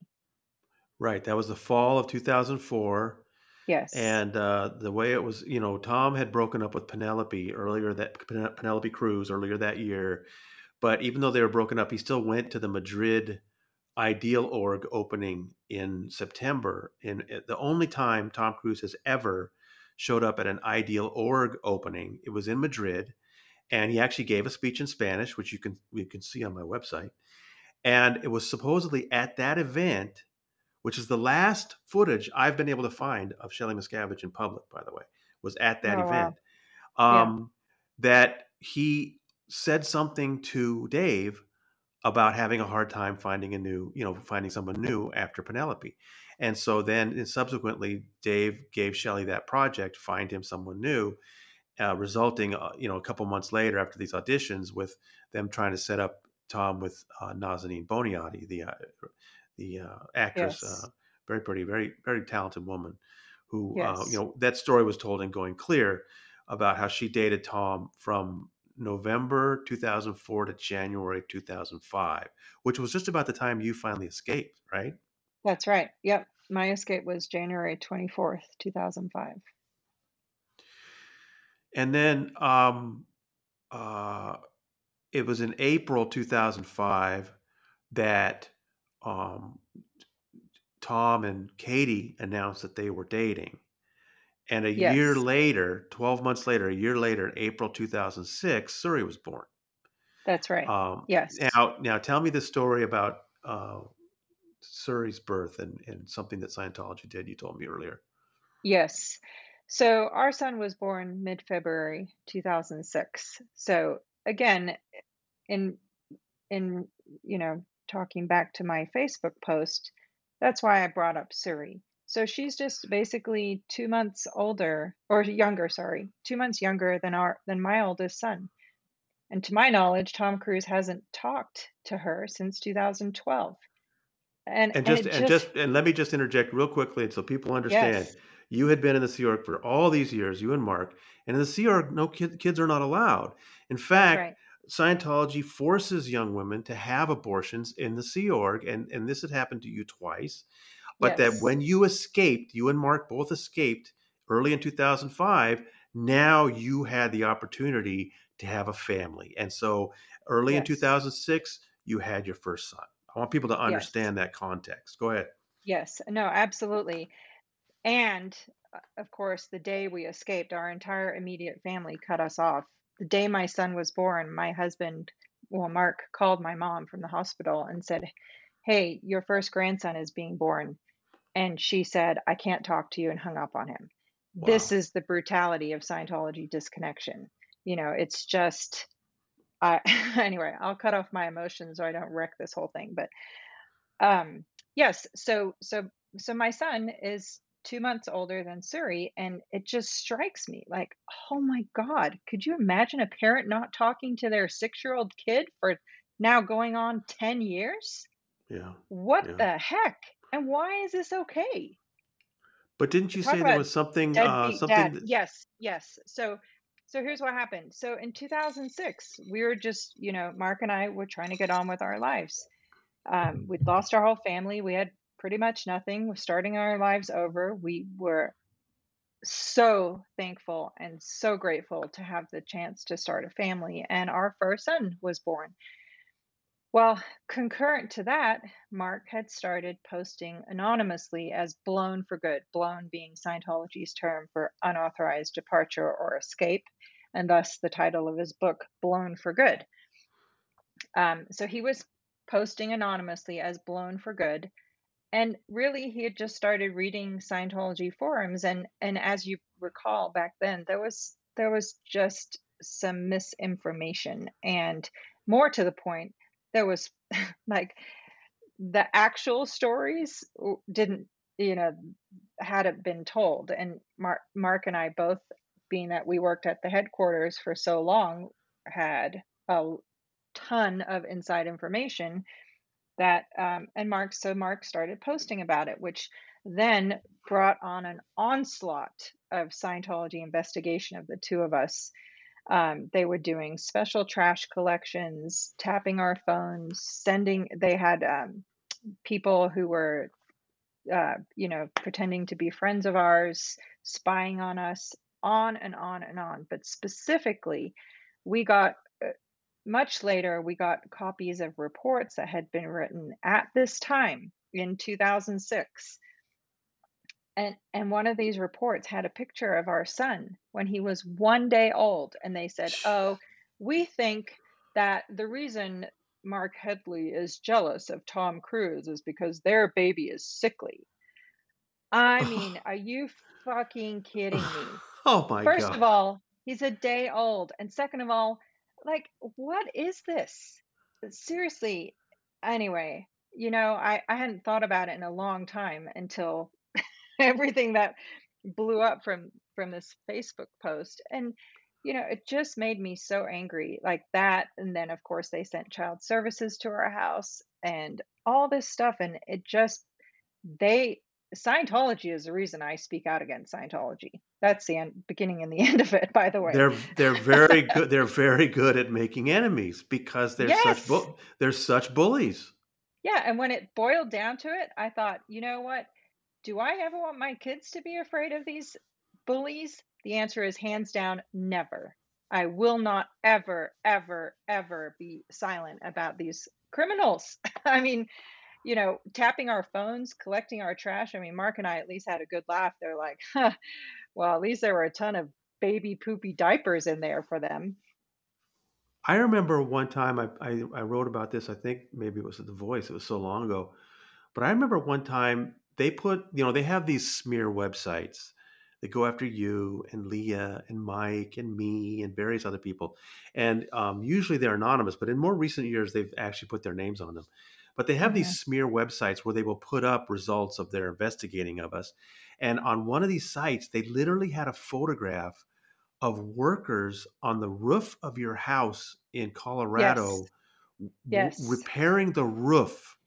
[SPEAKER 1] Right. That was the fall of 2004.
[SPEAKER 2] Yes.
[SPEAKER 1] And uh, the way it was, you know, Tom had broken up with Penelope earlier that Penelope Cruz earlier that year. But even though they were broken up, he still went to the Madrid Ideal Org opening in September. In uh, the only time Tom Cruise has ever showed up at an Ideal Org opening, it was in Madrid, and he actually gave a speech in Spanish, which you can you can see on my website. And it was supposedly at that event which is the last footage I've been able to find of Shelley Miscavige in public, by the way, was at that
[SPEAKER 2] Oh, wow.
[SPEAKER 1] event.
[SPEAKER 2] Yeah.
[SPEAKER 1] Um, That he said something to Dave about having a hard time finding a new, you know, finding someone new after Penelope. And so then and subsequently, Dave gave Shelley that project, find him someone new, uh, resulting, uh, you know, a couple months later after these auditions with them trying to set up Tom with uh, Nazanin Boniadi, the uh, the uh, actress,
[SPEAKER 2] Yes.
[SPEAKER 1] uh, very pretty, very very talented woman, who uh,
[SPEAKER 2] Yes.
[SPEAKER 1] you know that story was told in Going Clear about how she dated Tom from November 2004 to January 2005, which was just about the time you finally escaped, right?
[SPEAKER 2] That's right. Yep. My escape was January 24th, 2005.
[SPEAKER 1] And then um, uh, it was in April 2005 that um, Tom and Katie announced that they were dating. And a year later, 12 months later, a year later, in April 2006, Suri was born.
[SPEAKER 2] That's right.
[SPEAKER 1] Um,
[SPEAKER 2] Yes.
[SPEAKER 1] now, now, tell me the story about uh, Suri's birth and, and something that Scientology did. You told me earlier.
[SPEAKER 2] Yes. So our son was born mid-February 2006. So again, in in you know, talking back to my Facebook post, that's why I brought up Suri. So she's just basically 2 months older or younger, sorry. 2 months younger than our than my oldest son. And to my knowledge, Tom Cruise hasn't talked to her since 2012. And
[SPEAKER 1] And just and
[SPEAKER 2] just
[SPEAKER 1] just and let me just interject real quickly so people understand.
[SPEAKER 2] yes.
[SPEAKER 1] You had been in the Sea Org for all these years, you and Mark, and in the Sea Org, no kid, kids are not allowed. In fact,
[SPEAKER 2] right.
[SPEAKER 1] Scientology forces young women to have abortions in the Sea Org, and, and this had happened to you twice. But that when you escaped, you and Mark both escaped early in 2005, now you had the opportunity to have a family. And so early in 2006, you had your first son. I want people to
[SPEAKER 2] Yes.
[SPEAKER 1] understand that context. Go ahead.
[SPEAKER 2] Yes. No, absolutely. And uh, of course, the day we escaped, our entire immediate family cut us off. The day my son was born, my husband, well, Mark, called my mom from the hospital and said, Hey, your first grandson is being born. And she said, I can't talk to you, and hung up on him. This is the brutality of Scientology disconnection. You know, it's just I anyway, I'll cut off my emotions so I don't wreck this whole thing. But um, yes, so so so my son is two months older than Suri, and it just strikes me like, oh my God, could you imagine a parent not talking to their six year old kid for now going on 10 years?
[SPEAKER 1] Yeah.
[SPEAKER 2] What
[SPEAKER 1] Yeah.
[SPEAKER 2] the heck? And why is this okay?
[SPEAKER 1] But didn't you
[SPEAKER 2] Talk
[SPEAKER 1] say there was something uh something that,
[SPEAKER 2] Yes, yes. So so here's what happened. So in 2006, we were just, you know, Mark and I were trying to get on with our lives. Um, we'd lost our whole family. We had pretty much nothing. We're starting our lives over. We were so thankful and so grateful to have the chance to start a family. And our first son was born. Well, concurrent to that, Mark had started posting anonymously as blown for good, blown being Scientology's term for unauthorized departure or escape, and thus the title of his book, Blown for Good. Um, so he was posting anonymously as blown for good. And really, he had just started reading Scientology forums, and and as you recall back then, there was there was just some misinformation, and more to the point, there was like the actual stories didn't, you know, hadn't been told. And Mark Mark and I both, being that we worked at the headquarters for so long, had a ton of inside information that um, and mark so mark started posting about it which then brought on an onslaught of scientology investigation of the two of us um, they were doing special trash collections tapping our phones sending they had um, people who were uh, you know pretending to be friends of ours spying on us on and on and on but specifically we got uh, much later, we got copies of reports that had been written at this time in 2006. And, and one of these reports had a picture of our son when he was one day old. And they said, Oh, we think that the reason Mark Headley is jealous of Tom Cruise is because their baby is sickly. I mean, are you fucking kidding me?
[SPEAKER 1] Oh my
[SPEAKER 2] First
[SPEAKER 1] God.
[SPEAKER 2] of all, he's a day old. And second of all, like, what is this? Seriously. Anyway, you know, I, I hadn't thought about it in a long time until everything that blew up from from this Facebook post. And, you know, it just made me so angry. Like that. And then of course they sent child services to our house and all this stuff. And it just they Scientology is the reason I speak out against Scientology. That's the end, beginning and the end of it, by the way.
[SPEAKER 1] They're they're very good. They're very good at making enemies because they're such
[SPEAKER 2] Yes.
[SPEAKER 1] bu- they're such bullies.
[SPEAKER 2] Yeah, and when it boiled down to it, I thought, you know what? Do I ever want my kids to be afraid of these bullies? The answer is hands down, never. I will not ever, ever, ever be silent about these criminals. I mean, you know, tapping our phones, collecting our trash. I mean, Mark and I at least had a good laugh. They're like, huh, well, at least there were a ton of baby poopy diapers in there for them.
[SPEAKER 1] I remember one time I, I, I wrote about this. I think maybe it was at The Voice. It was so long ago. But I remember one time they put, you know, they have these smear websites that go after you and Leah and Mike and me and various other people. And um, usually they're anonymous, but in more recent years, they've actually put their names on them. But they have these smear websites where they will put up results of their investigating of us. And on one of these sites, they literally had a photograph of workers on the roof of your house in
[SPEAKER 2] Yes,
[SPEAKER 1] Colorado w-
[SPEAKER 2] yes,
[SPEAKER 1] repairing the roof.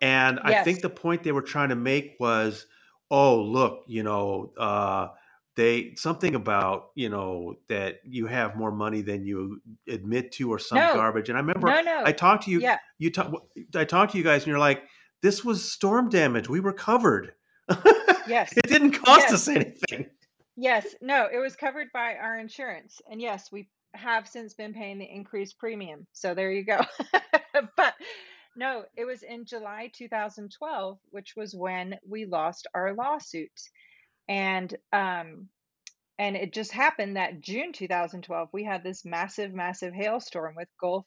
[SPEAKER 1] And I think the point they were trying to make was, oh, look, you know, uh, they something about you know that you have more money than you admit to, or some
[SPEAKER 2] No,
[SPEAKER 1] garbage. And I remember
[SPEAKER 2] no,
[SPEAKER 1] I talked to you,
[SPEAKER 2] Yeah,
[SPEAKER 1] you talk, I talked to you guys, and you're like, this was storm damage. We were covered.
[SPEAKER 2] yes,
[SPEAKER 1] it didn't cost
[SPEAKER 2] yes.
[SPEAKER 1] us anything.
[SPEAKER 2] Yes, no, it was covered by our insurance. And yes, we have since been paying the increased premium. So there you go. But no, it was in July 2012, which was when we lost our lawsuit. And um and it just happened that June 2012 we had this massive massive hailstorm with golf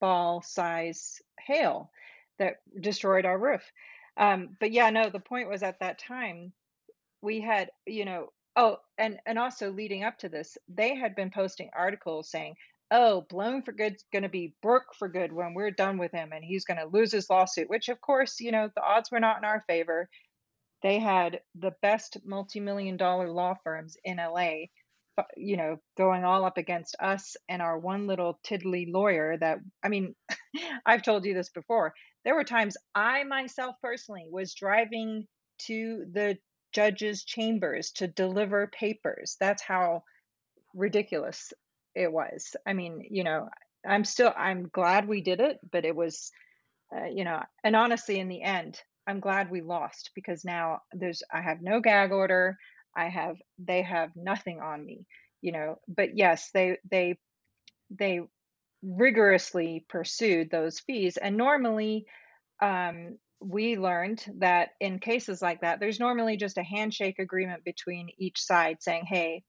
[SPEAKER 2] ball size hail that destroyed our roof. Um but yeah, no, the point was at that time we had you know oh and and also leading up to this they had been posting articles saying oh, Blown for Good's going to be broke for good when we're done with him and he's going to lose his lawsuit, which of course, you know, the odds were not in our favor. They had the best multi-million dollar law firms in LA, you know, going all up against us and our one little tiddly lawyer that I mean, I've told you this before. There were times I myself personally was driving to the judge's chambers to deliver papers. That's how ridiculous it was. I mean, you know, I'm still I'm glad we did it, but it was uh, you know, and honestly in the end, I'm glad we lost because now there's I have no gag order. I have they have nothing on me, you know. But yes, they they they rigorously pursued those fees and normally um, we learned that in cases like that there's normally just a handshake agreement between each side saying hey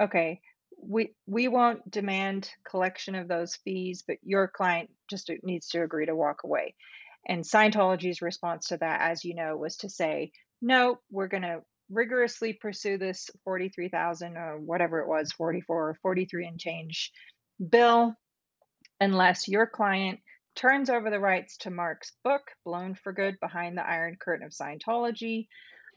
[SPEAKER 2] okay we we won't demand collection of those fees, but your client just needs to agree to walk away. And Scientology's response to that, as you know, was to say, no, we're going to rigorously pursue this 43,000 or whatever it was, 44 or 43 and change bill, unless your client turns over the rights to Mark's book, Blown for Good Behind the Iron Curtain of Scientology,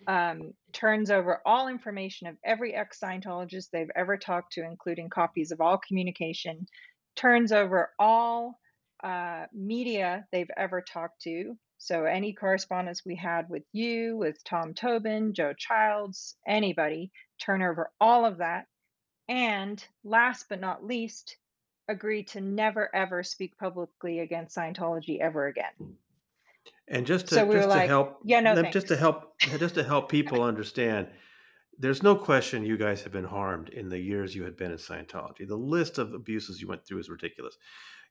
[SPEAKER 2] um, turns over all information of every ex Scientologist they've ever talked to, including copies of all communication, turns over all uh, media they've ever talked to. So, any correspondence we had with you, with Tom Tobin, Joe Childs, anybody, turn over all of that. And last but not least, agree to never ever speak publicly against Scientology ever again.
[SPEAKER 1] And just to so we just to like, help,
[SPEAKER 2] yeah, no,
[SPEAKER 1] just to help, just to help people understand, there's no question you guys have been harmed in the years you had been in Scientology. The list of abuses you went through is ridiculous.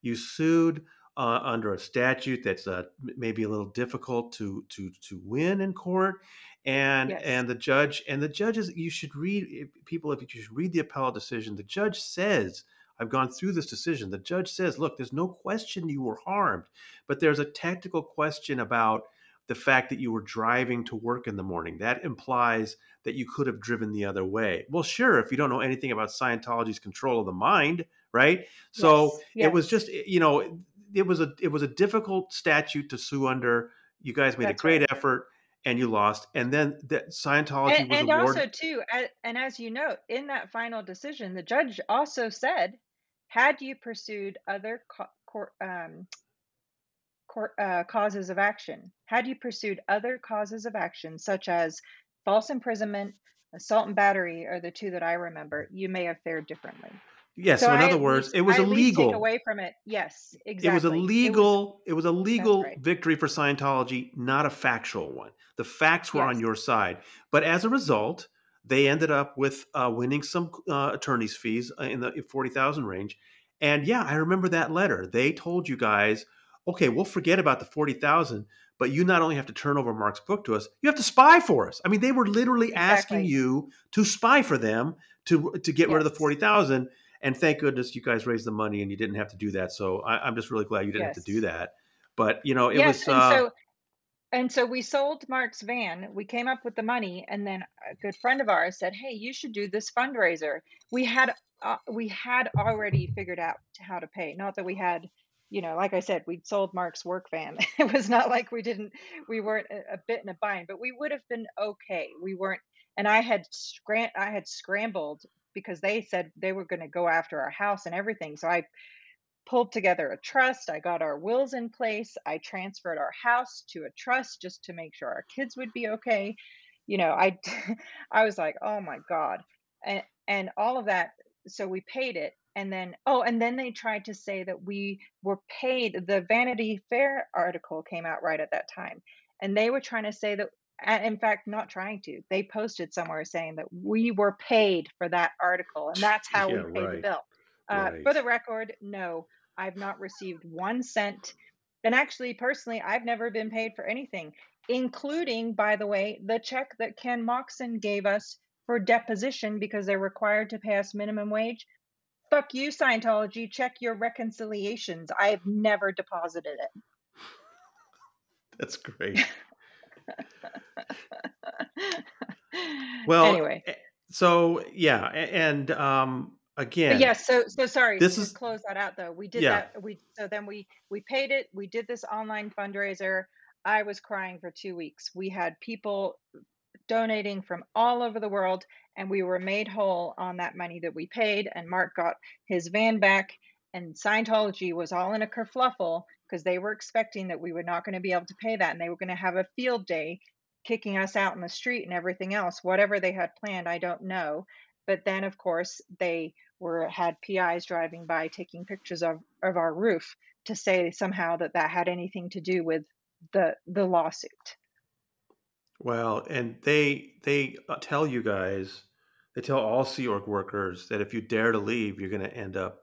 [SPEAKER 1] You sued uh, under a statute that's uh, maybe a little difficult to to to win in court, and yes. and the judge and the judges. You should read people if you should read the appellate decision. The judge says I've gone through this decision. The judge says, look, there's no question you were harmed, but there's a technical question about the fact that you were driving to work in the morning. That implies that you could have driven the other way. Well, sure, if you don't know anything about Scientology's control of the mind, right? So yes, yes. it was just, eh, you know, it was a it was a difficult statute to sue under. You guys made That's a great right. effort and you lost. And then that Scientology
[SPEAKER 2] and,
[SPEAKER 1] was
[SPEAKER 2] and
[SPEAKER 1] awarded.
[SPEAKER 2] also too, and as you know, in that final decision, the judge also said, had you pursued other co- um, uh, causes of action, had you pursued other causes of action such as false imprisonment, assault and battery, are the two that I remember, you may have fared differently.
[SPEAKER 1] Yes. So, so in I other words, least, it was I illegal.
[SPEAKER 2] Take away from it. Yes, exactly.
[SPEAKER 1] It was a legal. It was, it was a legal right. victory for Scientology, not a factual one. The facts were yes. on your side, but as a result, they ended up with uh, winning some uh, attorney's fees uh, in the forty thousand range. And yeah, I remember that letter. They told you guys, okay, we'll forget about the forty thousand, but you not only have to turn over Mark's book to us, you have to spy for us. I mean, they were literally exactly. asking you to spy for them to to get yes. rid of the forty thousand and thank goodness you guys raised the money and you didn't have to do that. So I, am just really glad you didn't yes. have to do that. But you know, it yes, was.
[SPEAKER 2] Uh, so, and so we sold Mark's van. We came up with the money, and then a good friend of ours said, "Hey, you should do this fundraiser." We had uh, we had already figured out how to pay. Not that we had you know, like I said, we'd sold Mark's work van. it was not like we didn't, we weren't a, a, bit in a bind, but we would have been okay. We weren't, and I had scram, I had scrambled because they said they were going to go after our house and everything. So I pulled together a trust. I got our wills in place. I transferred our house to a trust just to make sure our kids would be okay. You know, I I was like, "Oh my god." And and all of that so we paid it and then oh and then they tried to say that we were paid the Vanity Fair article came out right at that time and they were trying to say that in fact not trying to they posted somewhere saying that we were paid for that article and that's how yeah, we paid right. the bill uh, right. for the record no i've not received one cent. And actually personally i've never been paid for anything including by the way the check that ken moxon gave us for deposition because they're required to pay us minimum wage. Fuck you scientology. Check your reconciliations. I've never deposited it.
[SPEAKER 1] That's great. Well,
[SPEAKER 2] anyway,
[SPEAKER 1] so yeah, and um, again,
[SPEAKER 2] yes, so so sorry
[SPEAKER 1] this is
[SPEAKER 2] close that out though. We did
[SPEAKER 1] yeah.
[SPEAKER 2] that. We so then we we paid it. We did this online fundraiser. I was crying for two weeks. We had people donating from all over the world, and we were made whole on that money that we paid. And Mark got his van back, and Scientology was all in a kerfluffle because they were expecting that we were not going to be able to pay that, and they were going to have a field day, kicking us out in the street and everything else. Whatever they had planned, I don't know. But then, of course, they were had PIs driving by taking pictures of of our roof to say somehow that that had anything to do with the the lawsuit.
[SPEAKER 1] Well, and they they uh, tell you guys, they tell all Sea Org workers that if you dare to leave, you're going to end up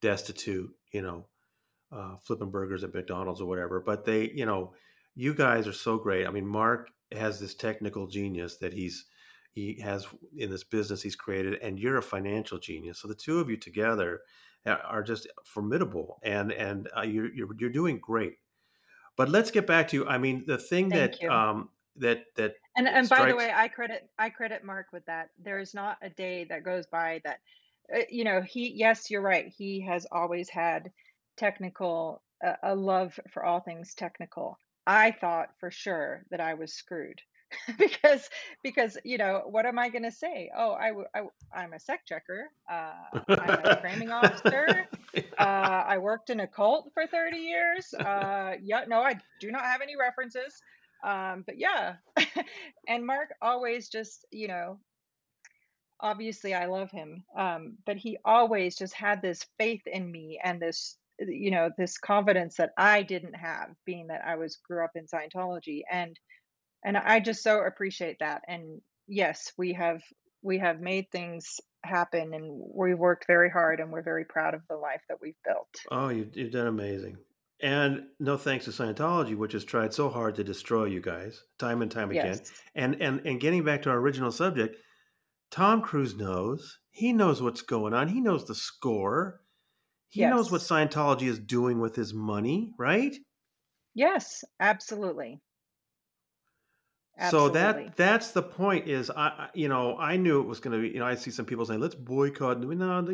[SPEAKER 1] destitute. You know, uh, flipping burgers at McDonald's or whatever. But they, you know, you guys are so great. I mean, Mark has this technical genius that he's he has in this business he's created, and you're a financial genius. So the two of you together are just formidable, and and uh, you're, you're you're doing great. But let's get back to you. I mean the thing
[SPEAKER 2] Thank
[SPEAKER 1] that
[SPEAKER 2] you.
[SPEAKER 1] um, that that
[SPEAKER 2] And and by the way, I credit I credit Mark with that. There is not a day that goes by that uh, you know, he yes, you're right. He has always had technical uh, a love for all things technical. I thought for sure that I was screwed because because you know, what am I going to say? Oh, I I'm a sec checker. Uh, I'm a framing officer. Uh, I worked in a cult for 30 years. Uh, yeah, no, I do not have any references. Um, but yeah, and Mark always just, you know, obviously I love him, um, but he always just had this faith in me and this, you know, this confidence that I didn't have, being that I was grew up in Scientology, and and I just so appreciate that. And yes, we have we have made things happen, and we've worked very hard, and we're very proud of the life that we've built.
[SPEAKER 1] Oh, you've, you've done amazing. And no thanks to Scientology, which has tried so hard to destroy you guys time and time again.
[SPEAKER 2] Yes,
[SPEAKER 1] And and and getting back to our original subject, Tom Cruise knows. He knows what's going on. He knows the score. He knows what Scientology is doing with his money, right?
[SPEAKER 2] yes, absolutely,
[SPEAKER 1] So that that's the point. Is I, you know I knew it was going to be. You know I see some people saying let's boycott. No,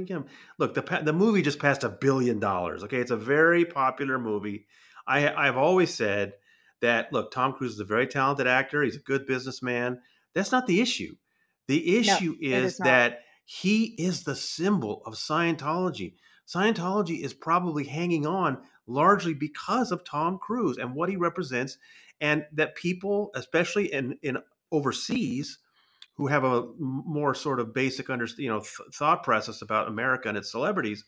[SPEAKER 1] look the the movie just passed a billion dollars. Okay, it's a very popular movie. I I've always said that look Tom Cruise is a very talented actor. He's a good businessman. That's not the issue. The issue
[SPEAKER 2] it
[SPEAKER 1] is
[SPEAKER 2] is
[SPEAKER 1] that he is the symbol of Scientology. Scientology is probably hanging on largely because of Tom Cruise and what he represents and that people, especially in in overseas, who have a more sort of basic under you know th- thought process about America and its celebrities,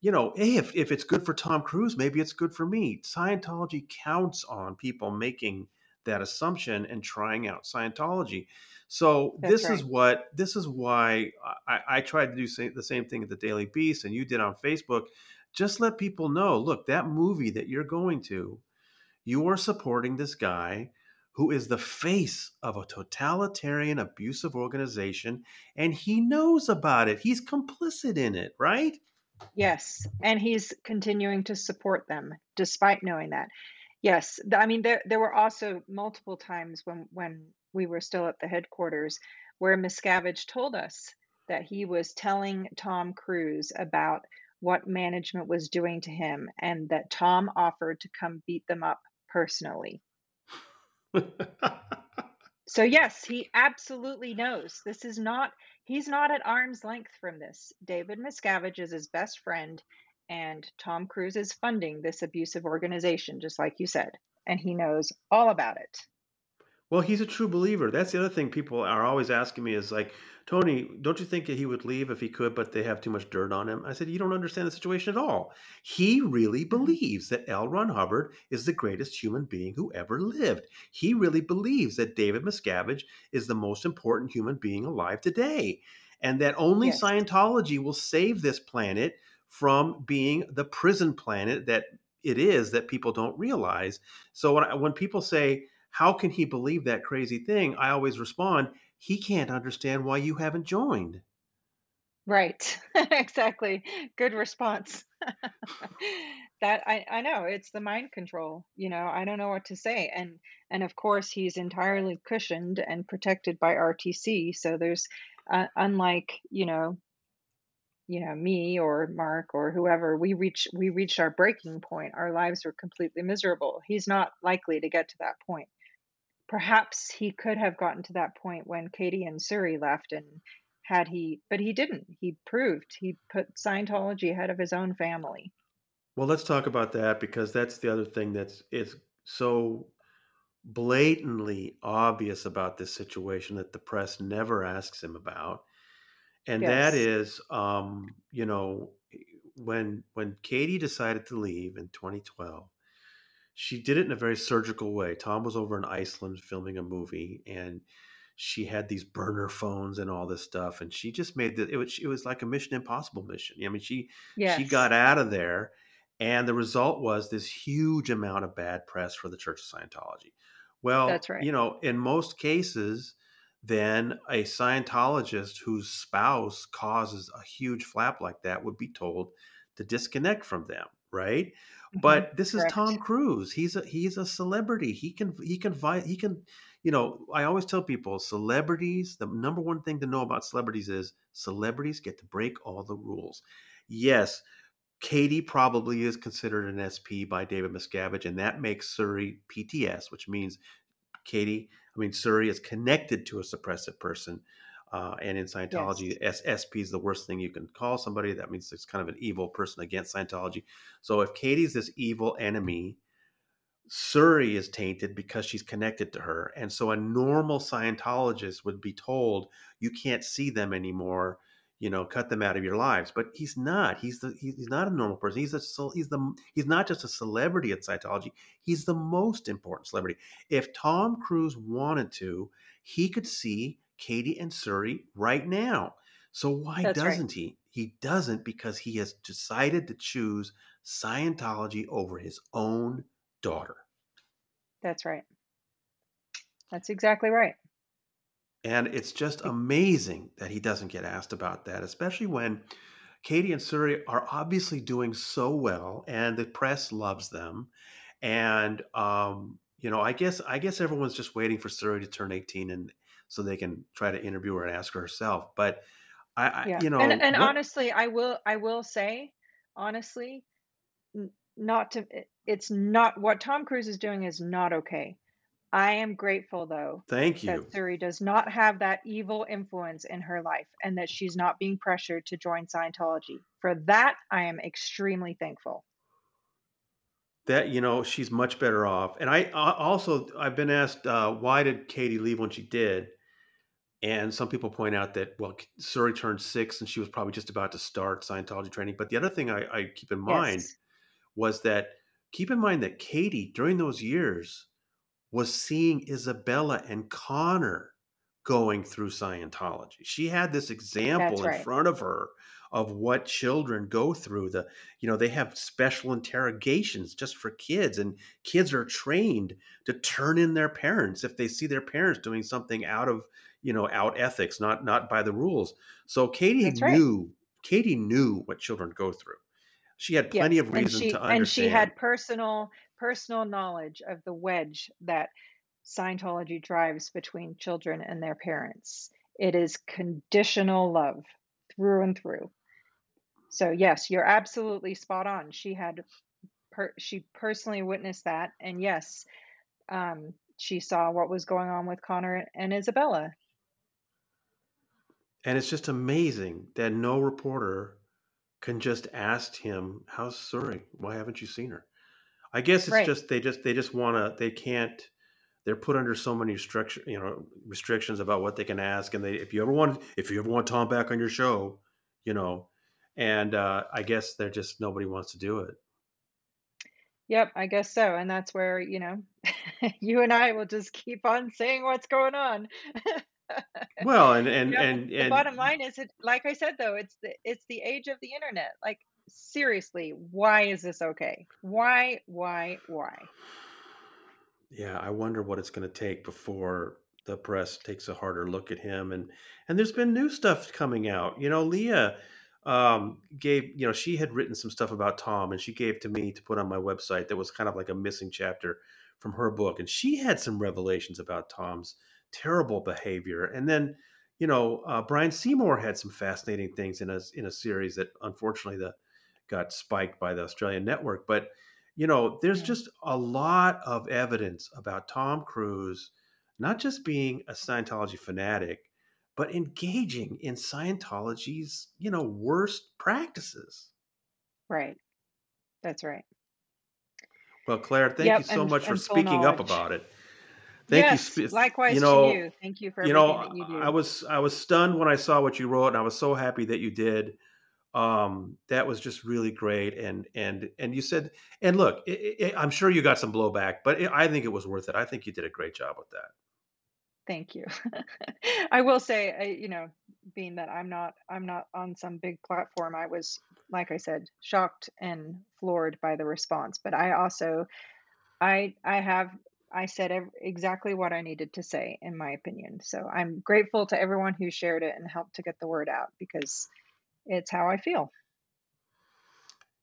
[SPEAKER 1] you know, hey, if if it's good for Tom Cruise, maybe it's good for me. Scientology counts on people making that assumption and trying out Scientology. So
[SPEAKER 2] That's
[SPEAKER 1] this is what this is why I, I tried to do the same thing at the Daily Beast, and you did on Facebook. Just let people know. Look, that movie that you're going to you are supporting this guy who is the face of a totalitarian, abusive organization, and he knows about it. He's complicit in it, right?
[SPEAKER 2] Yes, and he's continuing to support them despite knowing that. Yes, I mean there there were also multiple times when when we were still at the headquarters where Miscavige told us that he was telling Tom Cruise about what management was doing to him and that Tom offered to come beat them up personally. So yes, he absolutely knows. This is not he's not at arm's length from this. David Miscavige is his best friend and Tom Cruise is funding this abusive organization just like you said, and he knows all about it.
[SPEAKER 1] Well, he's a true believer. That's the other thing people are always asking me is like, Tony, don't you think that he would leave if he could, but they have too much dirt on him? I said, you don't understand the situation at all. He really believes that L. Ron Hubbard is the greatest human being who ever lived. He really believes that David Miscavige is the most important human being alive today, and that only
[SPEAKER 2] Yes.
[SPEAKER 1] Scientology will save this planet from being the prison planet that it is that people don't realize. So when, I, when people say, how can he believe that crazy thing? I always respond, he can't understand why you haven't joined.
[SPEAKER 2] Right. Exactly. Good response. That I I know, it's the mind control, you know, I don't know what to say, and and of course, he's entirely cushioned and protected by RTC, so there's uh, unlike, you know, you know, me or Mark or whoever, we reach we reached our breaking point. Our lives were completely miserable. He's not likely to get to that point. Perhaps he could have gotten to that point when Katie and Suri left and had he but he didn't. He proved he put Scientology ahead of his own family.
[SPEAKER 1] Well, let's talk about that because that's the other thing that's it's so blatantly obvious about this situation that the press never asks him about and that
[SPEAKER 2] Yes.
[SPEAKER 1] is um, you know when when katie decided to leave in 2012 she did it in a very surgical way tom was over in iceland filming a movie and she had these burner phones and all this stuff and she just made the it was it was like a mission impossible mission i mean she she got out of there and the result was this huge amount of bad press for the church of scientology well
[SPEAKER 2] That's right.
[SPEAKER 1] you know in most cases then a Scientologist whose spouse causes a huge flap like that would be told to disconnect from them, right? But this is Tom Cruise. He's a he's a celebrity. He can he can fight. he can you know, I always tell people celebrities, the number one thing to know about celebrities is celebrities get to break all the rules. Yes, Katie probably is considered an SP by David Miscavige, and that makes Suri PTS, which means Katie, I mean, Suri is connected to a suppressive person. Uh, and in Scientology,
[SPEAKER 2] Yes.
[SPEAKER 1] SP is the worst thing you can call somebody. That means it's kind of an evil person against Scientology. So if Katie's this evil enemy, Suri is tainted because she's connected to her. And so a normal Scientologist would be told, you can't see them anymore, you know, cut them out of your lives. But he's not. He's the he's not a normal person. He's a he's the he's not just a celebrity at Scientology. He's the most important celebrity. If Tom Cruise wanted to, he could see Katie and Suri right now. So why
[SPEAKER 2] That's
[SPEAKER 1] doesn't he? He doesn't because he has decided to choose Scientology over his own daughter.
[SPEAKER 2] That's right. That's exactly right.
[SPEAKER 1] And it's just amazing that he doesn't get asked about that, especially when Katie and Suri are obviously doing so well and the press loves them. And um, you know, I guess I guess everyone's just waiting for Suri to turn 18 and so they can try to interview her and ask her herself. But I, I you know,
[SPEAKER 2] and
[SPEAKER 1] what
[SPEAKER 2] honestly, I will I will say, honestly, not to it's not what Tom Cruise is doing is not okay. I am grateful though
[SPEAKER 1] thank you. that.
[SPEAKER 2] Suri does not have that evil influence in her life and that she's not being pressured to join Scientology. For that, I am extremely thankful.
[SPEAKER 1] That you know, she's much better off. And I, I also I've been asked uh, why did Katie leave when she did? And some people point out that, well, Suri turned six and she was probably just about to start Scientology training. But the other thing I, I keep in mind
[SPEAKER 2] Yes.
[SPEAKER 1] was that keep in mind that Katie, during those years, was seeing Isabella and Connor going through Scientology. She had this example in front of her of what children go through. The you know they have special interrogations just for kids, and kids are trained to turn in their parents if they see their parents doing something out of you know out ethics, not not by the rules. So Katie
[SPEAKER 2] That's right.
[SPEAKER 1] knew Katie knew what children go through. She had plenty
[SPEAKER 2] Yes.
[SPEAKER 1] of reason to
[SPEAKER 2] she and she had personal personal knowledge of the wedge that Scientology drives between children and their parents. It is conditional love through and through. So yes, you're absolutely spot on. She had per, she personally witnessed that, and yes, um, she saw what was going on with Connor and Isabella.
[SPEAKER 1] And it's just amazing that no reporter can just ask him, "How's Suri? Why haven't you seen her?" I guess it's
[SPEAKER 2] Right.
[SPEAKER 1] just they just they just want to they can't they're put under so many restriction you know restrictions about what they can ask and they if you ever want if you ever want Tom back on your show, you know, and uh, I guess they're just nobody wants to do it.
[SPEAKER 2] Yep, I guess so. And that's where, you know, you and I will just keep on saying what's going on.
[SPEAKER 1] Well, and
[SPEAKER 2] You
[SPEAKER 1] and
[SPEAKER 2] know,
[SPEAKER 1] and
[SPEAKER 2] the bottom line is it like I said though, it's the it's the age of the internet. Like seriously, why is this okay? Why, why, why?
[SPEAKER 1] Yeah, I wonder what it's going to take before the press takes a harder look at him. And and there's been new stuff coming out. You know, Leah um, gave you know she had written some stuff about Tom, and she gave to me to put on my website. That was kind of like a missing chapter from her book, and she had some revelations about Tom's terrible behavior. And then you know, uh, Bryan Seymour had some fascinating things in a in a series that unfortunately the got spiked by the Australian network. But you know, there's just a lot of evidence about Tom Cruise not just being a Scientology fanatic, but engaging in Scientology's you know worst practices.
[SPEAKER 2] Right. That's right.
[SPEAKER 1] Well, Claire, thank
[SPEAKER 2] Yep,
[SPEAKER 1] you so
[SPEAKER 2] and
[SPEAKER 1] much for speaking up about it. Thank you.
[SPEAKER 2] Yes,
[SPEAKER 1] spe-
[SPEAKER 2] likewise
[SPEAKER 1] You
[SPEAKER 2] to you. Thank you for
[SPEAKER 1] you
[SPEAKER 2] everything
[SPEAKER 1] know,
[SPEAKER 2] that you
[SPEAKER 1] I was I was stunned when I saw what you wrote, and I was so happy that you did. Um, that was just really great, and and and you said, and look, i i I'm sure you got some blowback, but it, I think it was worth it. I think you did a great job with that.
[SPEAKER 2] Thank you. I will say, I, you know, being that I'm not I'm not on some big platform, I was, like I said, shocked and floored by the response. But I also I I have I said exactly what I needed to say in my opinion. So I'm grateful to everyone who shared it and helped to get the word out because it's how I feel.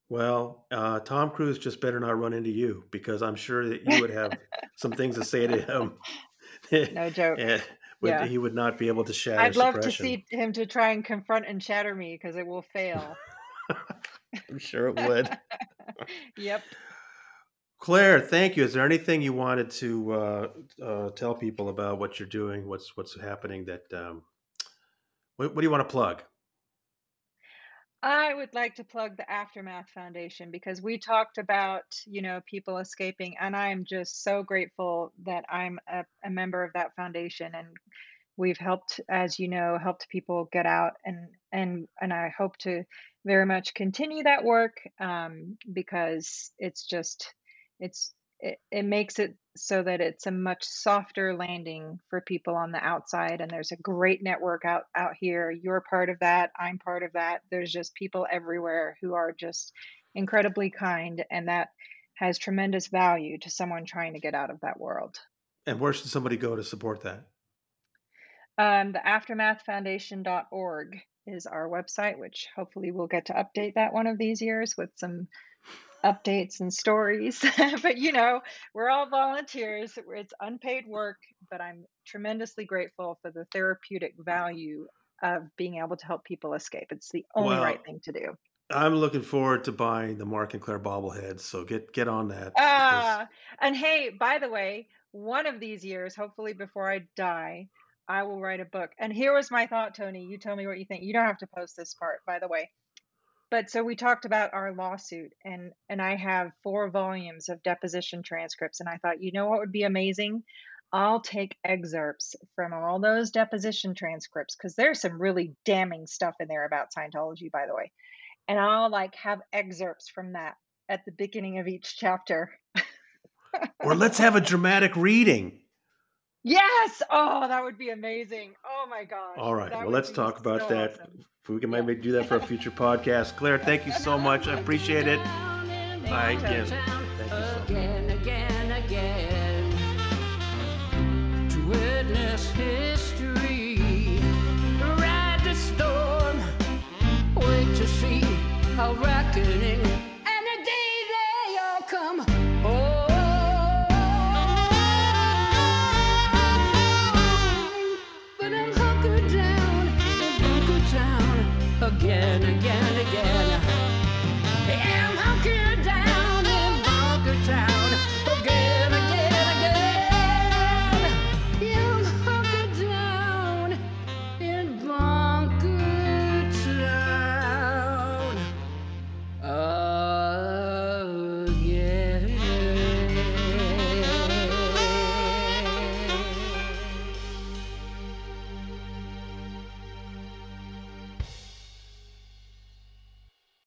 [SPEAKER 1] Well, uh, Tom Cruise just better not run into you because I'm sure that you would have some things to say to him.
[SPEAKER 2] No joke.
[SPEAKER 1] would,
[SPEAKER 2] Yeah.
[SPEAKER 1] he would not be able to shatter
[SPEAKER 2] I'd love to see him to try and confront and shatter me because it will fail.
[SPEAKER 1] I'm sure it would.
[SPEAKER 2] yep.
[SPEAKER 1] Claire, thank you. Is there anything you wanted to uh, uh, tell people about what you're doing? What's what's happening? That um, what, what do you want to plug?
[SPEAKER 2] I would like to plug the Aftermath Foundation because we talked about, you know, people escaping, and I'm just so grateful that I'm a, a member of that foundation, and we've helped, as you know, helped people get out, and and and I hope to very much continue that work um, because it's just, it's it, it makes it so that it's a much softer landing for people on the outside and there's a great network out out here. You're part of that i'm part of that. There's just people everywhere who are just incredibly kind and that has tremendous value to someone trying to get out of that world.
[SPEAKER 1] And where should somebody go to support that?
[SPEAKER 2] um, the aftermathfoundation.org is our website which hopefully we'll get to update that one of these years with some updates and stories. but you know, we're all volunteers. It's unpaid work, but I'm tremendously grateful for the therapeutic value of being able to help people escape. It's the only right thing to do.
[SPEAKER 1] I'm looking forward to buying the Marc and Claire bobbleheads. So get get on that because
[SPEAKER 2] Ah, and hey, by the way, one of these years, hopefully before I die, I will write a book. And here was my thought, Tony. You tell me what you think. You don't have to post this part, by the way. But so we talked about our lawsuit and and I have four volumes of deposition transcripts and I thought you know what would be amazing I'll take excerpts from all those deposition transcripts cuz there's some really damning stuff in there about Scientology by the way and I'll like have excerpts from that at the beginning of each chapter
[SPEAKER 1] or let's have a dramatic reading.
[SPEAKER 2] Yes oh that would be amazing oh my gosh
[SPEAKER 1] All right.
[SPEAKER 2] that
[SPEAKER 1] Well, let's talk about
[SPEAKER 2] so
[SPEAKER 1] that.
[SPEAKER 2] awesome
[SPEAKER 1] If we can
[SPEAKER 2] yeah
[SPEAKER 1] maybe do that for a future podcast. Claire, thank you so much. I appreciate it.
[SPEAKER 2] thank
[SPEAKER 1] I
[SPEAKER 2] you
[SPEAKER 1] again, thank you so much.
[SPEAKER 3] again, again, again to witness history. Ride the storm, wait to see how reckoning